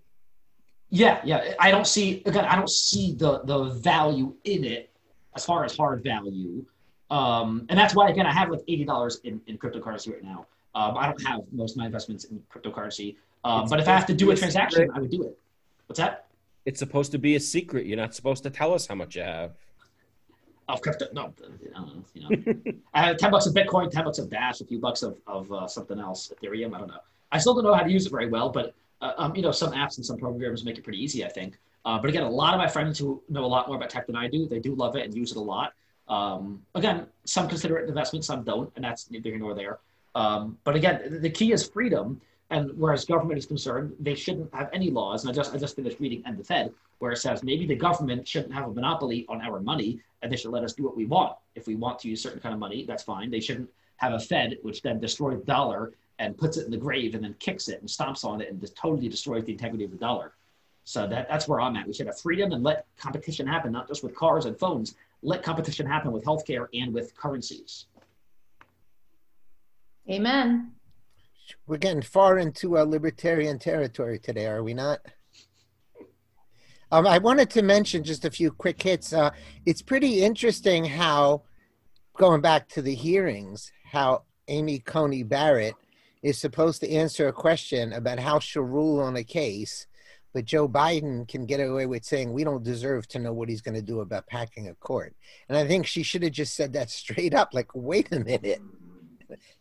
Yeah, yeah. I don't see again. I don't see the the value in it as far as hard value, um, and that's why again I have like eighty dollars in, in cryptocurrency right now. Um, I don't have most of my investments in cryptocurrency, um, but if I have to do a supposed to be a transaction, secret. I would do it. What's that? It's supposed to be a secret. You're not supposed to tell us how much you have. Of crypto? No, you know, you know. I have ten bucks of Bitcoin, ten bucks of Dash, a few bucks of of uh, something else, Ethereum. I don't know. I still don't know how to use it very well, but uh, um, you know, some apps and some programs make it pretty easy. I think. Uh, but again, a lot of my friends who know a lot more about tech than I do, they do love it and use it a lot. Um, again, some consider it an investment, some don't, and that's neither here nor there. Um, but again, the key is freedom. And whereas government is concerned, they shouldn't have any laws. And I just I just finished reading End the Fed, where it says maybe the government shouldn't have a monopoly on our money, and they should let us do what we want. If we want to use certain kind of money, that's fine. They shouldn't have a Fed which then destroys the dollar and puts it in the grave and then kicks it and stomps on it and just totally destroys the integrity of the dollar. So that, that's where I'm at. We should have freedom and let competition happen, not just with cars and phones. Let competition happen with healthcare and with currencies. Amen. We're getting far into our libertarian territory today, are we not? Um, I wanted to mention just a few quick hits. Uh, it's pretty interesting how, going back to the hearings, how Amy Coney Barrett is supposed to answer a question about how she'll rule on a case, but Joe Biden can get away with saying we don't deserve to know what he's going to do about packing a court. And I think she should have just said that straight up. Like, wait a minute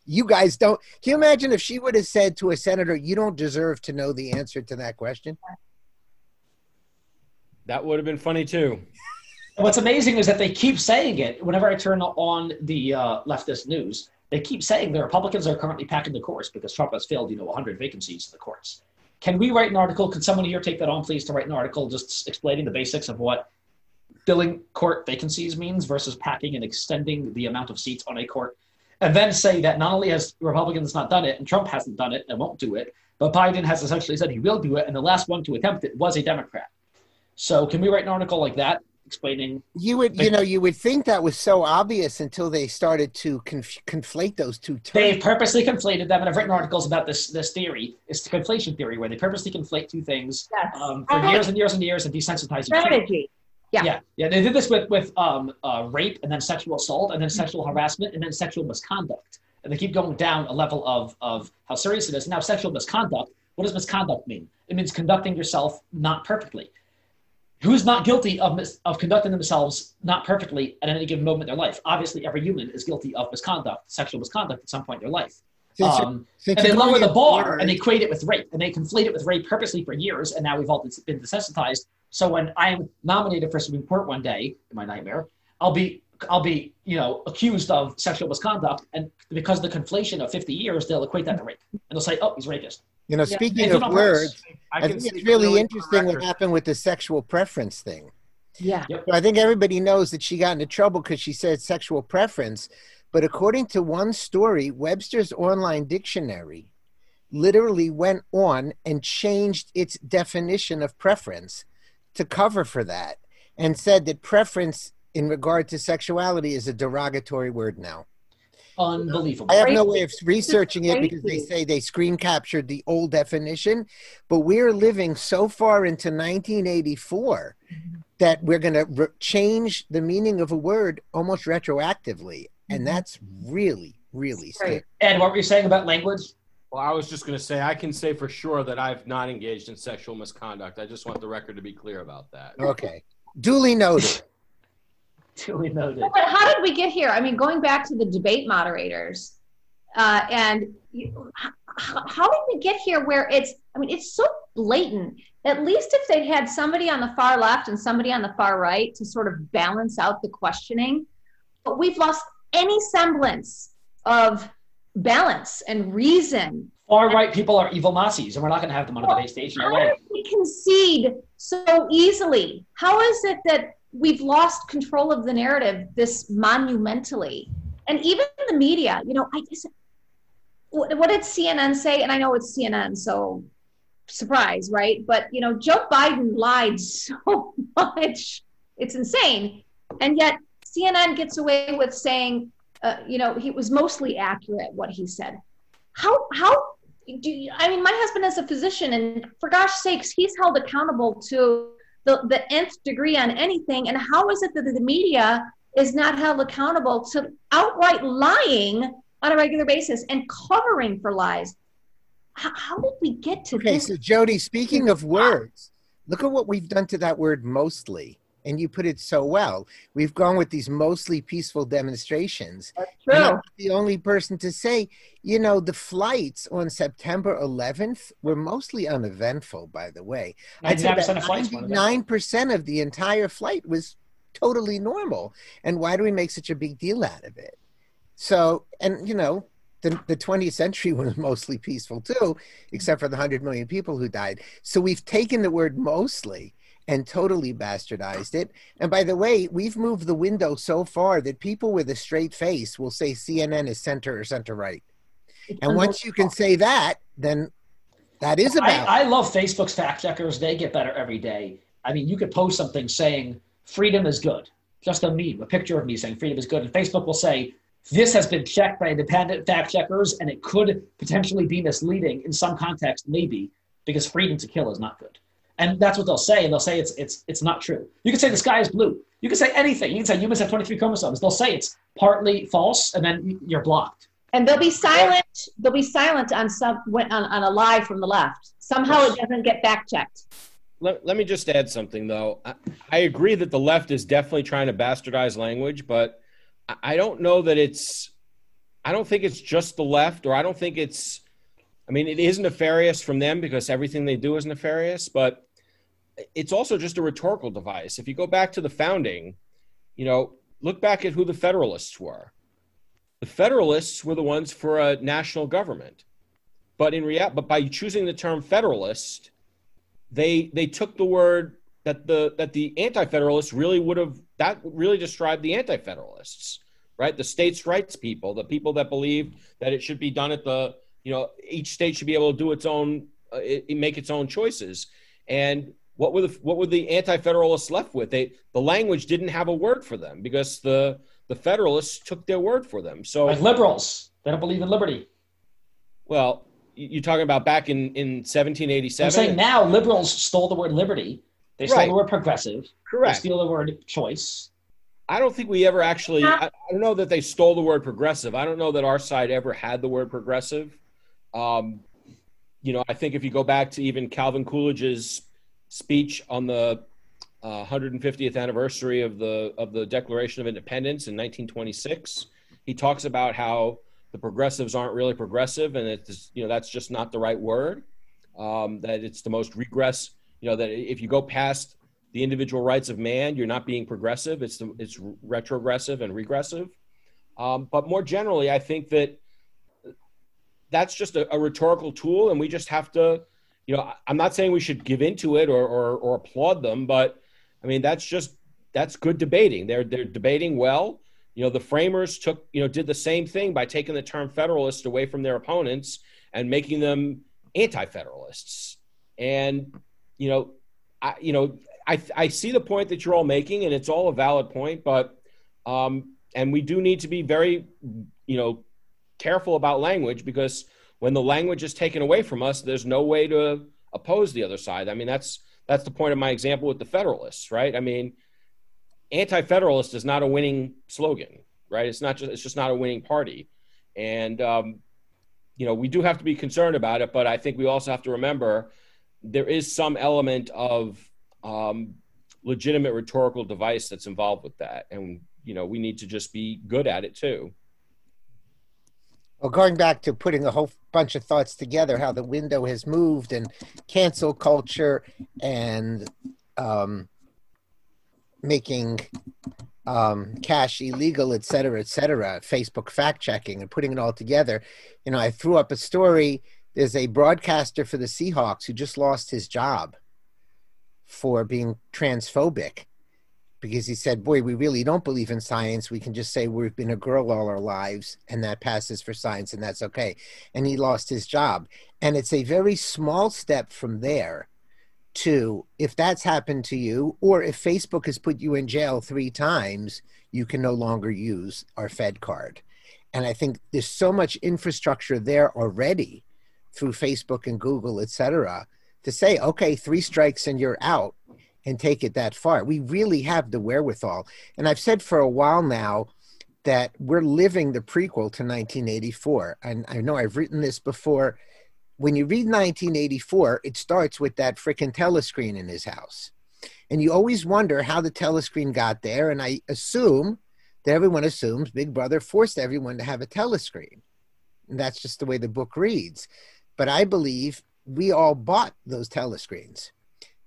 you guys don't. Can you imagine if she would have said to a senator, "You don't deserve to know the answer to that question"? That would have been funny too. What's amazing is that they keep saying it whenever I turn on the uh, leftist news. They keep saying the Republicans are currently packing the courts because Trump has filled, you know, 100 vacancies in the courts. Can we write an article? Can someone here take that on, please, to write an article just explaining the basics of what filling court vacancies means versus packing and extending the amount of seats on a court? And then say that not only has Republicans not done it and Trump hasn't done it and won't do it, but Biden has essentially said he will do it, and the last one to attempt it was a Democrat. So can we write an article like that explaining You would, you know, you would think that was so obvious until they started to conf- conflate those two terms. They've purposely conflated them, and I've written articles about this this theory. It's the conflation theory, where they purposely conflate two things Yes. um, for years and years and years and desensitize each other. Strategy. Yeah. Yeah, yeah. They did this with with um, uh, rape, and then sexual assault, and then sexual harassment, and then sexual misconduct. And they keep going down a level of of how serious it is. Now, sexual misconduct. What does misconduct mean? It means conducting yourself not perfectly. Who's not guilty of mis- of conducting themselves not perfectly at any given moment in their life? Obviously, every human is guilty of misconduct, sexual misconduct at some point in their life. Since you're- Um, and they lower the bar and they equate it with rape and they conflate it with rape purposely for years and now we've all been desensitized so when i'm nominated for supreme court one day in my nightmare i'll be i'll be you know accused of sexual misconduct and because of the conflation of 50 years they'll equate that to rape and they'll say oh he's a rapist you know, Yeah. speaking They do it of words, I, can think see it's really interesting what happened with the sexual preference thing. Yeah. So I think everybody knows that she got into trouble because she said sexual preference. But according to one story, Webster's online dictionary literally went on and changed its definition of preference to cover for that and said that preference in regard to sexuality is a derogatory word now. unbelievable. I have no way of researching it because they say they screen captured the old definition, but we're living so far into 1984 mm-hmm. that we're going to re- change the meaning of a word almost retroactively, and that's really, really scary. Right. and what were you saying about language Well, I was just going to say, I can say for sure that I've not engaged in sexual misconduct. I just want the record to be clear about that. Okay, duly noted. duly noted But how did we get here? I mean, going back to the debate moderators, uh, and you, how, how did we get here where it's, I mean, it's so blatant. At least if they had somebody on the far left and somebody on the far right to sort of balance out the questioning, but we've lost any semblance of balance and reason. far right people are evil nazis and we're not going to have them on a debate stage no How did we concede so easily? How is it that we've lost control of the narrative this monumentally? And even the media, you know, I guess what, what did CNN say? And I know it's CNN, so surprise, right? But you know, Joe Biden lied so much. It's insane. And yet CNN gets away with saying, uh, you know, he was mostly accurate what he said. How how do you, I mean, my husband is a physician, and for gosh sakes, he's held accountable to the, the nth degree on anything. And how is it that the media is not held accountable to outright lying on a regular basis and covering for lies? How, how did we get to Okay, this? so Jody, speaking of words, look at what we've done to that word mostly. And you put it so well. We've gone with these mostly peaceful demonstrations. That's And I'm the only person to say, you know, the flights on September 11th were mostly uneventful, by the way. I'd say 99% that of flights went 99% of the entire flight was totally normal. And why do we make such a big deal out of it? So, and you know, the, the 20th century was mostly peaceful too, except for the 100 million people who died. So we've taken the word mostly and totally bastardized it. And by the way, we've moved the window so far that people with a straight face will say CNN is center or center right. And once you can say that, then that is about. I, I love Facebook's fact checkers. They get better every day. I mean, you could post something saying freedom is good, just a meme, a picture of me saying freedom is good, and Facebook will say this has been checked by independent fact checkers, and it could potentially be misleading in some context, maybe because freedom to kill is not good. And that's what they'll say, and they'll say it's it's it's not true. You can say the sky is blue. You can say anything. You can say humans have 23 chromosomes. They'll say it's partly false, and then you're blocked. and they'll be silent. They'll be silent on some on, on a lie from the left. Somehow it doesn't get fact checked. Let, let me just add something, though. I, I agree that the left is definitely trying to bastardize language, but I, I don't know that it's, I don't think it's just the left, or I don't think it's, I mean, it is nefarious from them because everything they do is nefarious, but it's also just a rhetorical device. If you go back to the founding, you know, look back at who the Federalists were. The Federalists were the ones for a national government, but in real, but by choosing the term Federalist, they they took the word that the that the anti-federalists really would have that really described the anti-federalists right the states rights people the people that believed that it should be done at the you know each state should be able to do its own uh, it make its own choices and what were the what were the anti-federalists left with they the language didn't have a word for them because the the federalists took their word for them so Like liberals, they don't believe in liberty. well you- you're talking about back in in 1787 I'm saying now liberals stole the word liberty. They stole Right. the word progressive. They correct steal the word choice. I don't think we ever actually. I, I don't know that they stole the word progressive. I don't know that our side ever had the word progressive. Um, you know, I think if you go back to even Calvin Coolidge's speech on the uh, 150th anniversary of the of the Declaration of Independence in 1926, he talks about how the progressives aren't really progressive, and it's you know that's just not the right word. Um, that it's the most regress. You know that if you go past the individual rights of man, you're not being progressive. It's the, it's retrogressive and regressive. Um, but more generally, I think that that's just a, a rhetorical tool, and we just have to, you know, I'm not saying we should give into it or, or or applaud them, but I mean that's just that's good debating. They're they're debating well. You know, the framers took you know did the same thing by taking the term federalist away from their opponents and making them anti-federalists. And you know, I you know I I see the point that you're all making, and it's all a valid point, but um, and we do need to be very you know careful about language because when the language is taken away from us, there's no way to oppose the other side. I mean, that's that's the point of my example with the Federalists, right? I mean, anti-federalist is not a winning slogan, right? It's not just it's just not a winning party, and um, you know we do have to be concerned about it, but I think we also have to remember there is some element of um, legitimate rhetorical device that's involved with that, and you know we need to just be good at it too. Well, going back to putting a whole bunch of thoughts together, how the window has moved and cancel culture and um, making um, cash illegal, et cetera, et cetera, Facebook fact checking and putting it all together. You know, I threw up a story. There's a broadcaster for the Seahawks who just lost his job for being transphobic because he said, Boy, we really don't believe in science. We can just say we've been a girl all our lives and that passes for science and that's okay. And he lost his job. And it's a very small step from there to if that's happened to you, or if Facebook has put you in jail three times, you can no longer use our Fed card. And I think there's so much infrastructure there already through Facebook and Google, et cetera, to say, okay, three strikes and you're out and take it that far. We really have the wherewithal. And I've said for a while now that we're living the prequel to 1984. And I know I've written this before. When you read 1984, it starts with that freaking telescreen in his house. And you always wonder how the telescreen got there. And I assume that everyone assumes Big Brother forced everyone to have a telescreen. And that's just the way the book reads. But I believe we all bought those telescreens.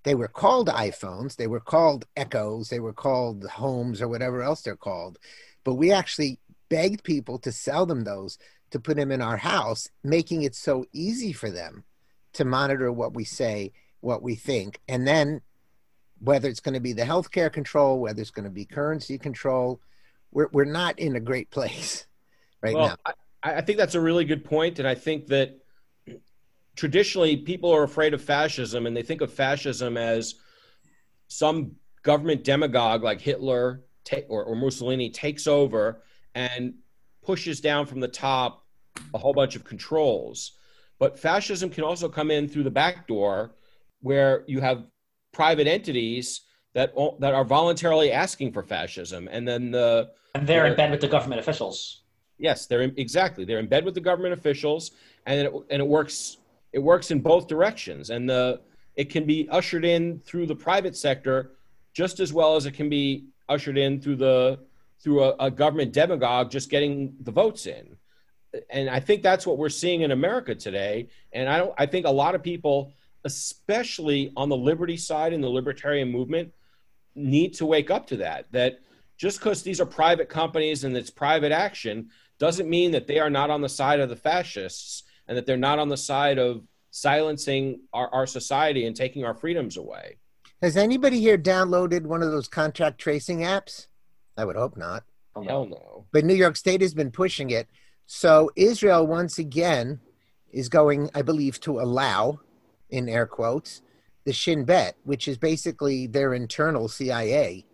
They were called iPhones, they were called Echoes, they were called Homes or whatever else they're called. But we actually begged people to sell them those to put them in our house, making it so easy for them to monitor what we say, what we think. And then whether it's going to be the healthcare control, whether it's going to be currency control, we're, we're not in a great place right well, now. I, I think that's a really good point, And I think that traditionally people are afraid of fascism and they think of fascism as some government demagogue like Hitler or, or Mussolini takes over and pushes down from the top a whole bunch of controls. But fascism can also come in through the back door where you have private entities that that are voluntarily asking for fascism and then the and they're the, in bed with the government officials. Yes, they're in, exactly. They're in bed with the government officials and it, and it works it works in both directions and the it can be ushered in through the private sector just as well as it can be ushered in through the through a, a government demagogue just getting the votes in. And i think that's what we're seeing in america today. And i don't i think a lot of people especially on the liberty side in the libertarian movement need to wake up to that that just because these are private companies and it's private action doesn't mean that they are not on the side of the fascists and that they're not on the side of silencing our, our society and taking our freedoms away. Has anybody here downloaded one of those contact tracing apps? I would hope not. Oh, Hell no. But New York State has been pushing it. So Israel, once again, is going, I believe, to allow, in air quotes, the Shin Bet, which is basically their internal CIA,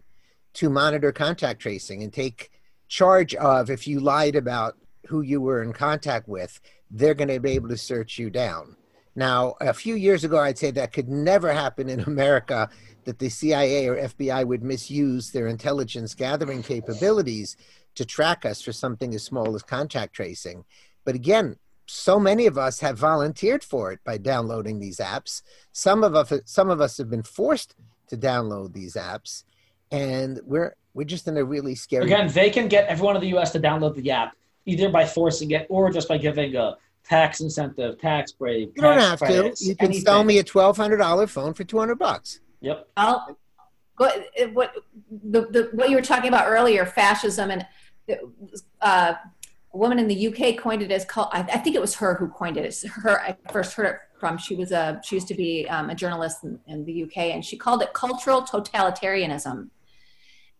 to monitor contact tracing and take charge of if you lied about who you were in contact with they're going to be able to search you down. Now, a few years ago, I'd say that could never happen in America that the CIA or FBI would misuse their intelligence gathering capabilities to track us for something as small as contact tracing. But again, so many of us have volunteered for it by downloading these apps. Some of us, some of us have been forced to download these apps, and we're we're just in a really scary. Again, they can get everyone in the U.S. to download the app either by forcing it or just by giving a tax incentive, tax break. You don't have to. You can anything. sell me a twelve hundred dollar phone for two hundred bucks. Yep. I'll go. What the, the what you were talking about earlier, fascism, and uh, a woman in the UK coined it as called. I, I, think it was her who coined it. It's her. I first heard it from. She was a. She used to be um, a journalist in, in the UK, and she called it cultural totalitarianism.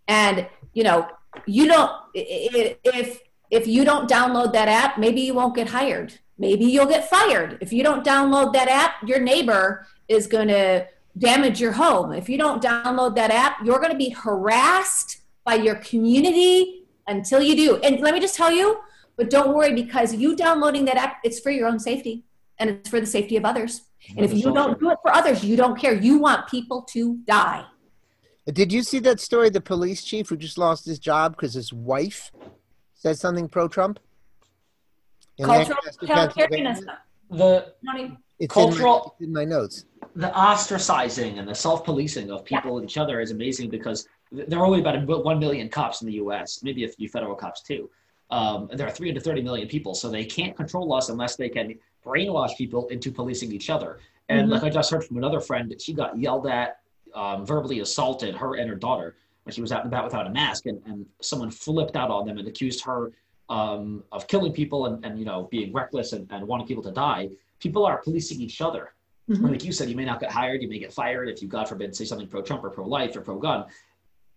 And you know, you don't if if you don't download that app, maybe you won't get hired. Maybe you'll get fired. If you don't download that app, your neighbor is going to damage your home. If you don't download that app, you're going to be harassed by your community until you do. And let me just tell you, but don't worry because you downloading that app, it's for your own safety and it's for the safety of others. And if you don't do it for others, you don't care. You want people to die. Did you see that story? The police chief who just lost his job because his wife said something pro Trump? Cultural totalitarianism. The it's cultural in my, in my, notes. The ostracizing and the self-policing of people and each other is amazing because there are only about one million cops in the U.S., maybe a few federal cops too. Um, there are 330 million people, so they can't control us unless they can brainwash people into policing each other. And mm-hmm. like I just heard from another friend, she got yelled at, um, verbally assaulted, her and her daughter, when she was out and about without a mask, and, and someone flipped out on them and accused her um, of killing people and, and you know being reckless and, and wanting people to die. People are policing each other. Mm-hmm. Like you said, you may not get hired, you may get fired if you, God forbid, say something pro-Trump or pro-life or pro-gun.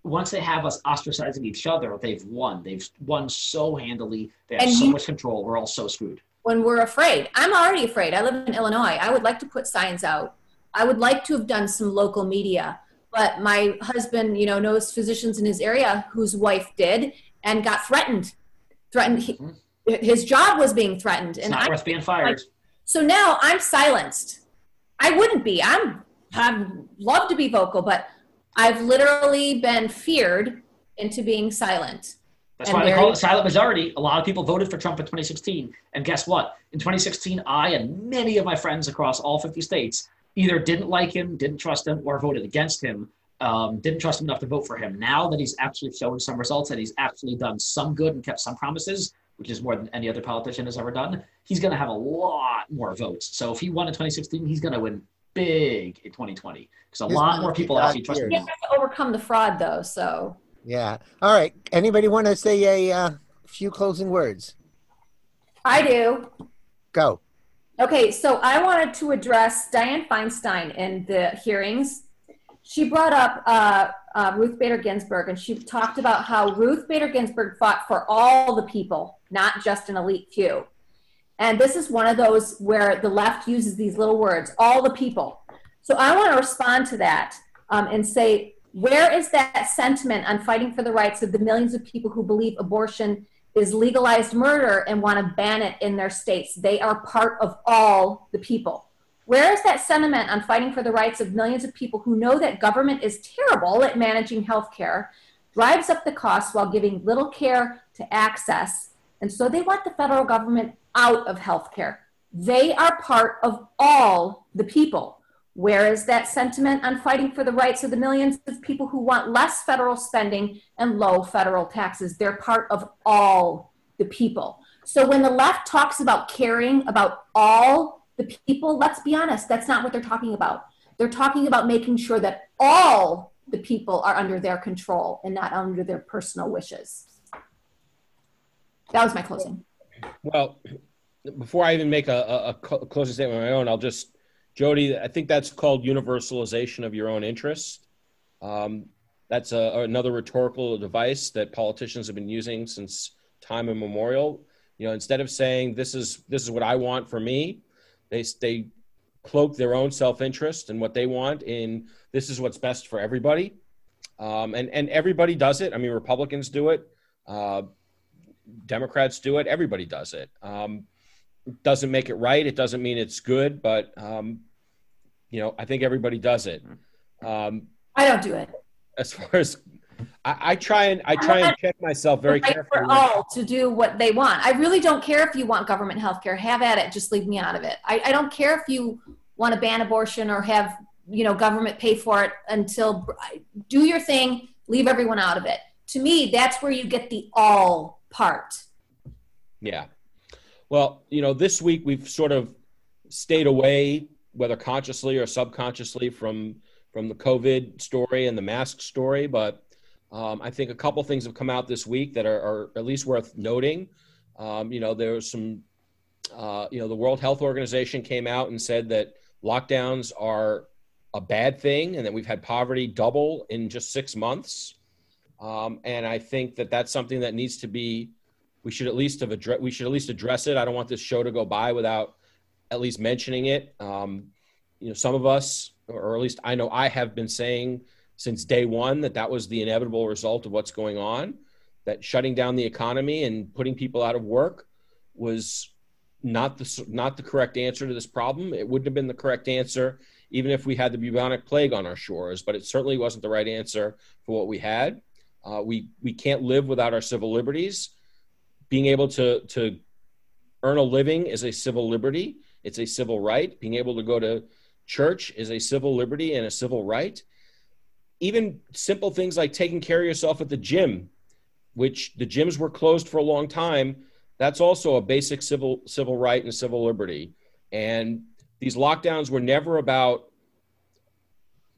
once they have us ostracizing each other, they've won. They've won so handily. They have And so you- much control. We're all so screwed. when we're afraid. I'm already afraid. I live in Illinois. I would like to put signs out. I would like to have done some local media, but my husband, you know, knows physicians in his area whose wife did and got threatened. Threatened. He, mm-hmm. his job was being threatened, It's and not I, worth being fired. so now I'm silenced. I wouldn't be. I'm. I'd love to be vocal, but I've literally been feared into being silent. That's And why they call it silent majority. A lot of people voted for Trump in 2016. And guess what? In 2016, I and many of my friends across all 50 states either didn't like him, didn't trust him, or voted against him, um, didn't trust him enough to vote for him. Now that he's actually shown some results, that he's actually done some good and kept some promises, which is more than any other politician has ever done, he's going to have a lot more votes. So if he won in 2016, he's going to win big in 2020 because a He's lot more people God actually trust him. You feared. have to overcome the fraud, though. So Yeah. All right. Anybody want to say a uh, few closing words? I do. Go. Okay, so I wanted to address Dianne Feinstein in the hearings. She brought up uh, uh, Ruth Bader Ginsburg, and she talked about how Ruth Bader Ginsburg fought for all the people, not just an elite few. And this is one of those where the left uses these little words, all the people. So I want to respond to that um, and say, where is that sentiment on fighting for the rights of the millions of people who believe abortion is legalized murder and want to ban it in their states? They are part of all the people. Where is that sentiment on fighting for the rights of millions of people who know that government is terrible at managing health care, drives up the costs while giving little care to access, and so they want the federal government out of health care? They are part of all the people. Where is that sentiment on fighting for the rights of the millions of people who want less federal spending and low federal taxes? They're part of all the people. So when the left talks about caring about all the people, let's be honest, that's not what they're talking about. They're talking about making sure that all the people are under their control and not under their personal wishes. That was my closing. Well, before I even make a, a, a closing statement of my own, I'll just, Jody, I think that's called universalization of your own interest. Um, that's a, another rhetorical device that politicians have been using since time immemorial. You know, instead of saying this is this is what I want for me, they they cloak their own self-interest and what they want in this is what's best for everybody. Um, and and everybody does it. I mean, Republicans do it. Uh, Democrats do it. Everybody does it. Um, doesn't make it right. It doesn't mean it's good, but um, you know, I think everybody does it. Um, I don't do it. as far as I, I try and I try and check myself very Fight carefully. for all to do what they want. I really don't care if you want government health care. Have at it. Just leave me out of it. I, I don't care if you want to ban abortion or have you know government pay for it until do your thing. Leave everyone out of it. To me, that's where you get the all part. Yeah. Well, you know, this week we've sort of stayed away, whether consciously or subconsciously, from from the COVID story and the mask story. But um, I think a couple things have come out this week that are, are at least worth noting. Um, you know, there's some. Uh, you know, the World Health Organization came out and said that lockdowns are a bad thing, and that we've had poverty double in just six months. Um, and I think that that's something that needs to be we should at least have address we should at least address it. I don't want this show to go by without at least mentioning it. Um, you know, some of us, or at least I know I have been saying since day one that that was the inevitable result of what's going on. That shutting down the economy and putting people out of work was not the not the correct answer to this problem. It wouldn't have been the correct answer even if we had the bubonic plague on our shores, but it certainly wasn't the right answer for what we had. Uh, we we can't live without our civil liberties being able to to earn a living is a civil liberty it's a civil right. Being able to go to church is a civil liberty and a civil right. Even simple things like taking care of yourself at the gym which the gyms were closed for a long time that's also a basic civil civil right and civil liberty. And these lockdowns were never about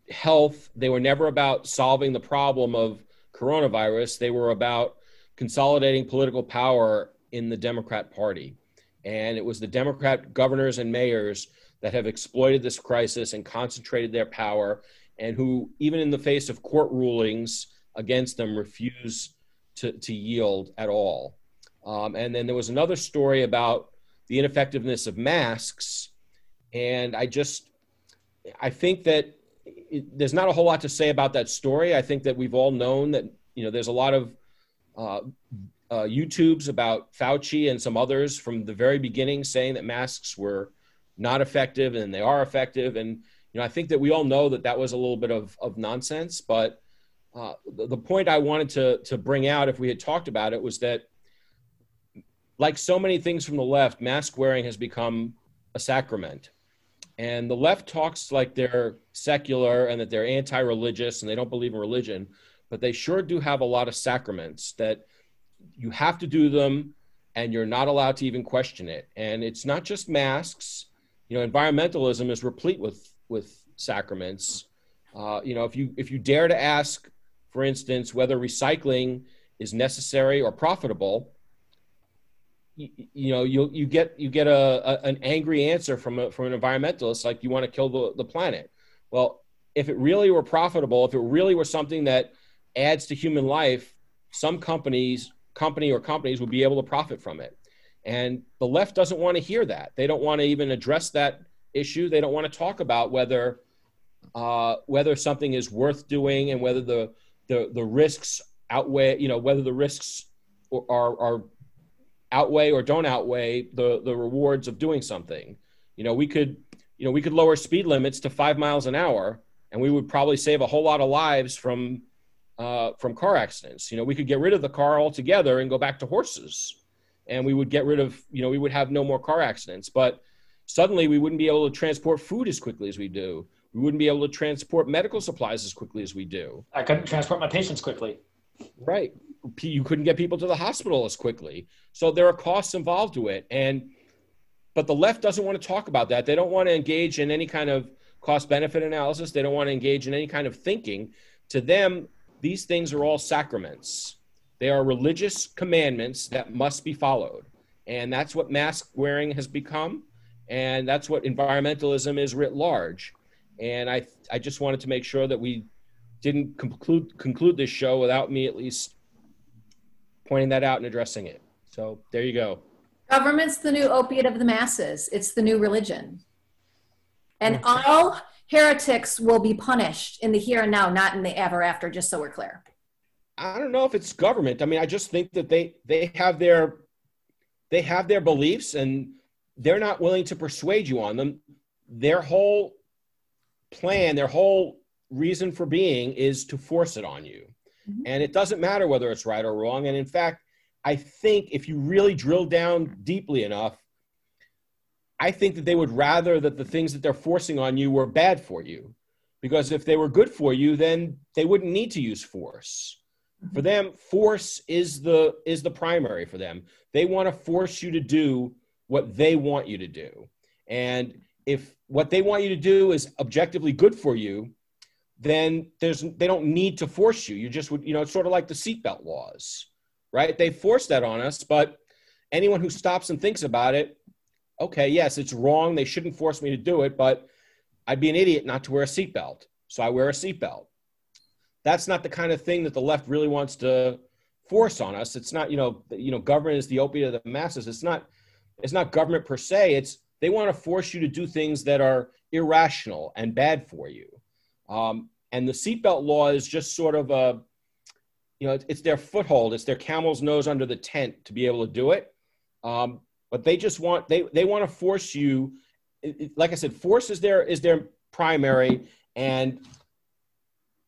health. They were never about solving the problem of coronavirus. They were about consolidating political power in the Democrat Party. And it was the Democrat governors and mayors that have exploited this crisis and concentrated their power, and who, even in the face of court rulings against them refuse to, to yield at all. Um, and then there was another story about the ineffectiveness of masks. And I just, I think that it, there's not a whole lot to say about that story. I think that we've all known that, you know, there's a lot of uh, uh, YouTubes about Fauci and some others from the very beginning saying that masks were not effective and they are effective. And, you know, I think that we all know that that was a little bit of, of nonsense. But uh, the, the point I wanted to, to bring out, if we had talked about it, was that like so many things from the left, mask wearing has become a sacrament. And the left talks like they're secular and that they're anti religious and they don't believe in religion, but they sure do have a lot of sacraments that you have to do them and you're not allowed to even question it. And it's not just masks. You know, environmentalism is replete with with sacraments. Uh, you know, if you if you dare to ask, for instance, whether recycling is necessary or profitable, you, you know you you get you get a, a, an angry answer from a, from an environmentalist like you want to kill the, the planet well if it really were profitable if it really were something that adds to human life some companies company or companies would be able to profit from it. And the left doesn't want to hear that. They don't want to even address that issue. They don't want to talk about whether uh, whether something is worth doing and whether the the, the risks outweigh you know whether the risks are, are outweigh or don't outweigh the the rewards of doing something. You know, we could you know we could lower speed limits to five miles an hour, and we would probably save a whole lot of lives from uh, from car accidents. You know, we could get rid of the car altogether and go back to horses, and we would get rid of you know we would have no more car accidents. But suddenly we wouldn't be able to transport food as quickly as we do. We wouldn't be able to transport medical supplies as quickly as we do. I couldn't transport my patients quickly. Right you couldn't get people to the hospital as quickly. So there are costs involved to it. And but the left doesn't want to talk about that. They don't want to engage in any kind of cost benefit analysis. They don't want to engage in any kind of thinking. To them, these things are all sacraments. They are religious commandments that must be followed. And that's what mask wearing has become. And that's what environmentalism is writ large. And I, I just wanted to make sure that we didn't conclude, conclude this show without me at least pointing that out and addressing it. So there you go. Government's the new opiate of the masses. It's the new religion. And all heretics will be punished in the here and now, not in the ever after, just so we're clear. I don't know if it's government. I mean, I just think that they they have their they have their beliefs and they're not willing to persuade you on them. Their whole plan, their whole reason for being is to force it on you. Mm-hmm. And it doesn't matter whether it's right or wrong. And in fact, I think if you really drill down deeply enough, I think that they would rather that the things that they're forcing on you were bad for you. Because if they were good for you, then they wouldn't need to use force. Mm-hmm. For them, force is the is the primary for them. They want to force you to do what they want you to do. And if what they want you to do is objectively good for you, then there's they don't need to force you. You just would, you know, it's sort of like the seatbelt laws, right? They force that on us, but anyone who stops and thinks about it, okay, yes, it's wrong. They shouldn't force me to do it, but I'd be an idiot not to wear a seatbelt. So I wear a seatbelt. That's not the kind of thing that the left really wants to force on us. It's not, you know, you know, government is the opiate of the masses. It's not, it's not government per se. It's they want to force you to do things that are irrational and bad for you. Um, and the seatbelt law is just sort of a, you know, it's, it's, their foothold. It's their camel's nose under the tent to be able to do it. Um, but they just want they they want to force you. Like I said, force is their is their primary, and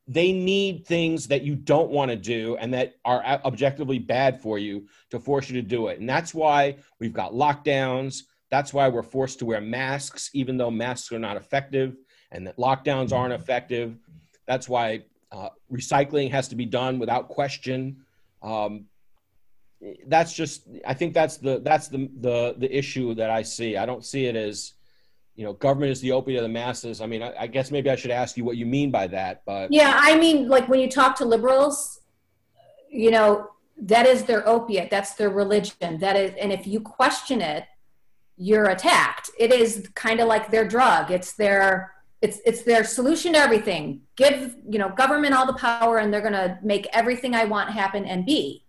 they need things that you don't want to do and that are objectively bad for you to force you to do it. And that's why we've got lockdowns. That's why we're forced to wear masks, even though masks are not effective and that lockdowns aren't effective. That's why uh, recycling has to be done without question. Um, that's just, I think that's the that's the the the issue that I see. I don't see it as, you know, government is the opiate of the masses. I mean, I, I guess maybe I should ask you what you mean by that. But yeah, I mean, like when you talk to liberals, you know, that is their opiate. That's their religion. That is, and if you question it, you're attacked. It is kind of like their drug. It's their it's it's their solution to everything. Give you know government all the power, and they're going to make everything I want happen and be.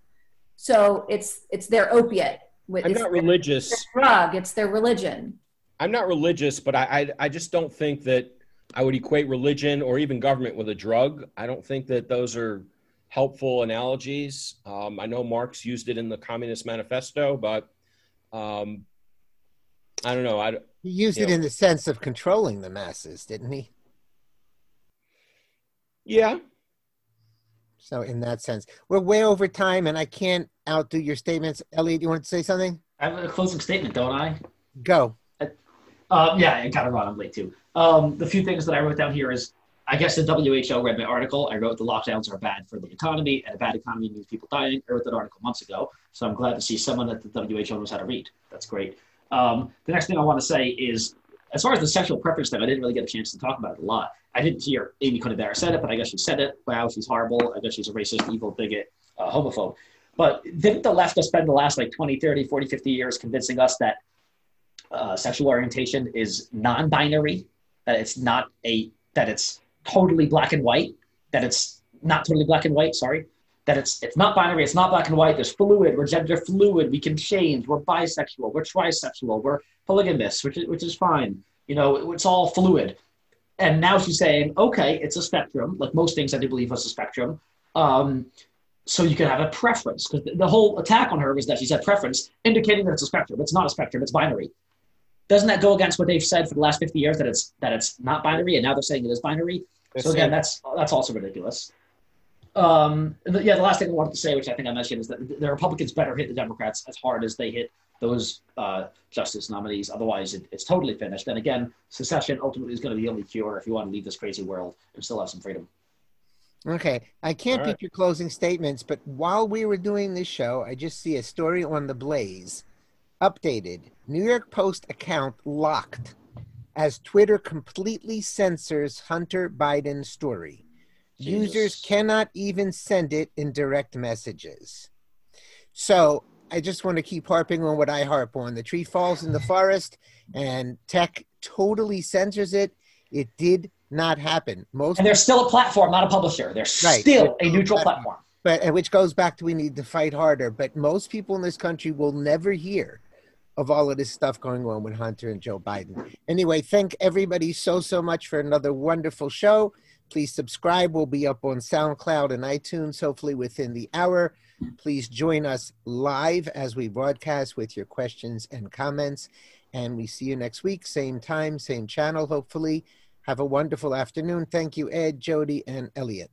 So it's it's their opiate. With, I'm not religious. Their drug. It's their religion. I'm not religious, but I, I I just don't think that I would equate religion or even government with a drug. I don't think that those are helpful analogies. Um, I know Marx used it in the Communist Manifesto, but um, I don't know. I he used it know. in the sense of controlling the masses, didn't he? Yeah. So in that sense, we're way over time, and I can't outdo your statements. Elliot, you want to say something? I have a closing statement, don't I? Go. Uh, yeah, I got it wrong. I'm late too. Um, the few things that I wrote down here is, I guess the WHO read my article. I wrote the lockdowns are bad for the economy, and a bad economy means people dying. I wrote that article months ago, so I'm glad to see someone at the WHO knows how to read. That's great. Um, the next thing I want to say is, as far as the sexual preference thing, I didn't really get a chance to talk about it a lot. I didn't hear Amy Barrett said it, but I guess she said it. Wow, she's horrible. I guess she's a racist, evil, bigot, uh, homophobe. But didn't the left have spent the last like 20, 30, 40, 50 years convincing us that uh, sexual orientation is non-binary, that it's not a that it's totally black and white, that it's not totally black and white. Sorry, that it's it's not binary, it's not black and white. There's fluid. We're gender fluid. We can change. We're bisexual. We're trisexual. We're polygamous, which is which is fine. You know, it's all fluid. And now she's saying, okay, it's a spectrum. Like most things, I do believe is a spectrum. Um, so you can have a preference because the whole attack on her was that she said preference, indicating that it's a spectrum. It's not a spectrum. It's binary. Doesn't that go against what they've said for the last 50 years that it's that it's not binary, and now they're saying it is binary? so again, that's that's also ridiculous. Um, the, yeah, the last thing I wanted to say, which I think I mentioned, is that the Republicans better hit the Democrats as hard as they hit those uh, justice nominees. Otherwise, it, it's totally finished. And again, secession ultimately is going to be the only cure if you want to leave this crazy world and still have some freedom. Okay, I can't right. pick your closing statements, but while we were doing this show, I just see a story on the Blaze Updated New York Post account locked as Twitter completely censors Hunter Biden story. Jesus. Users cannot even send it in direct messages. So I just want to keep harping on what I harp on. The tree falls in the forest and tech totally censors it. It did not happen. Most and they're still a platform, not a publisher. They're right. still a neutral platform. But which goes back to we need to fight harder. But most people in this country will never hear of all of this stuff going on with Hunter and Joe Biden. Anyway, thank everybody so, so much for another wonderful show. Please subscribe. We'll be up on SoundCloud and iTunes, hopefully within the hour. Please join us live as we broadcast with your questions and comments. And we see you next week, same time, same channel, hopefully. Have a wonderful afternoon. Thank you, Ed, Jody, and Elliot.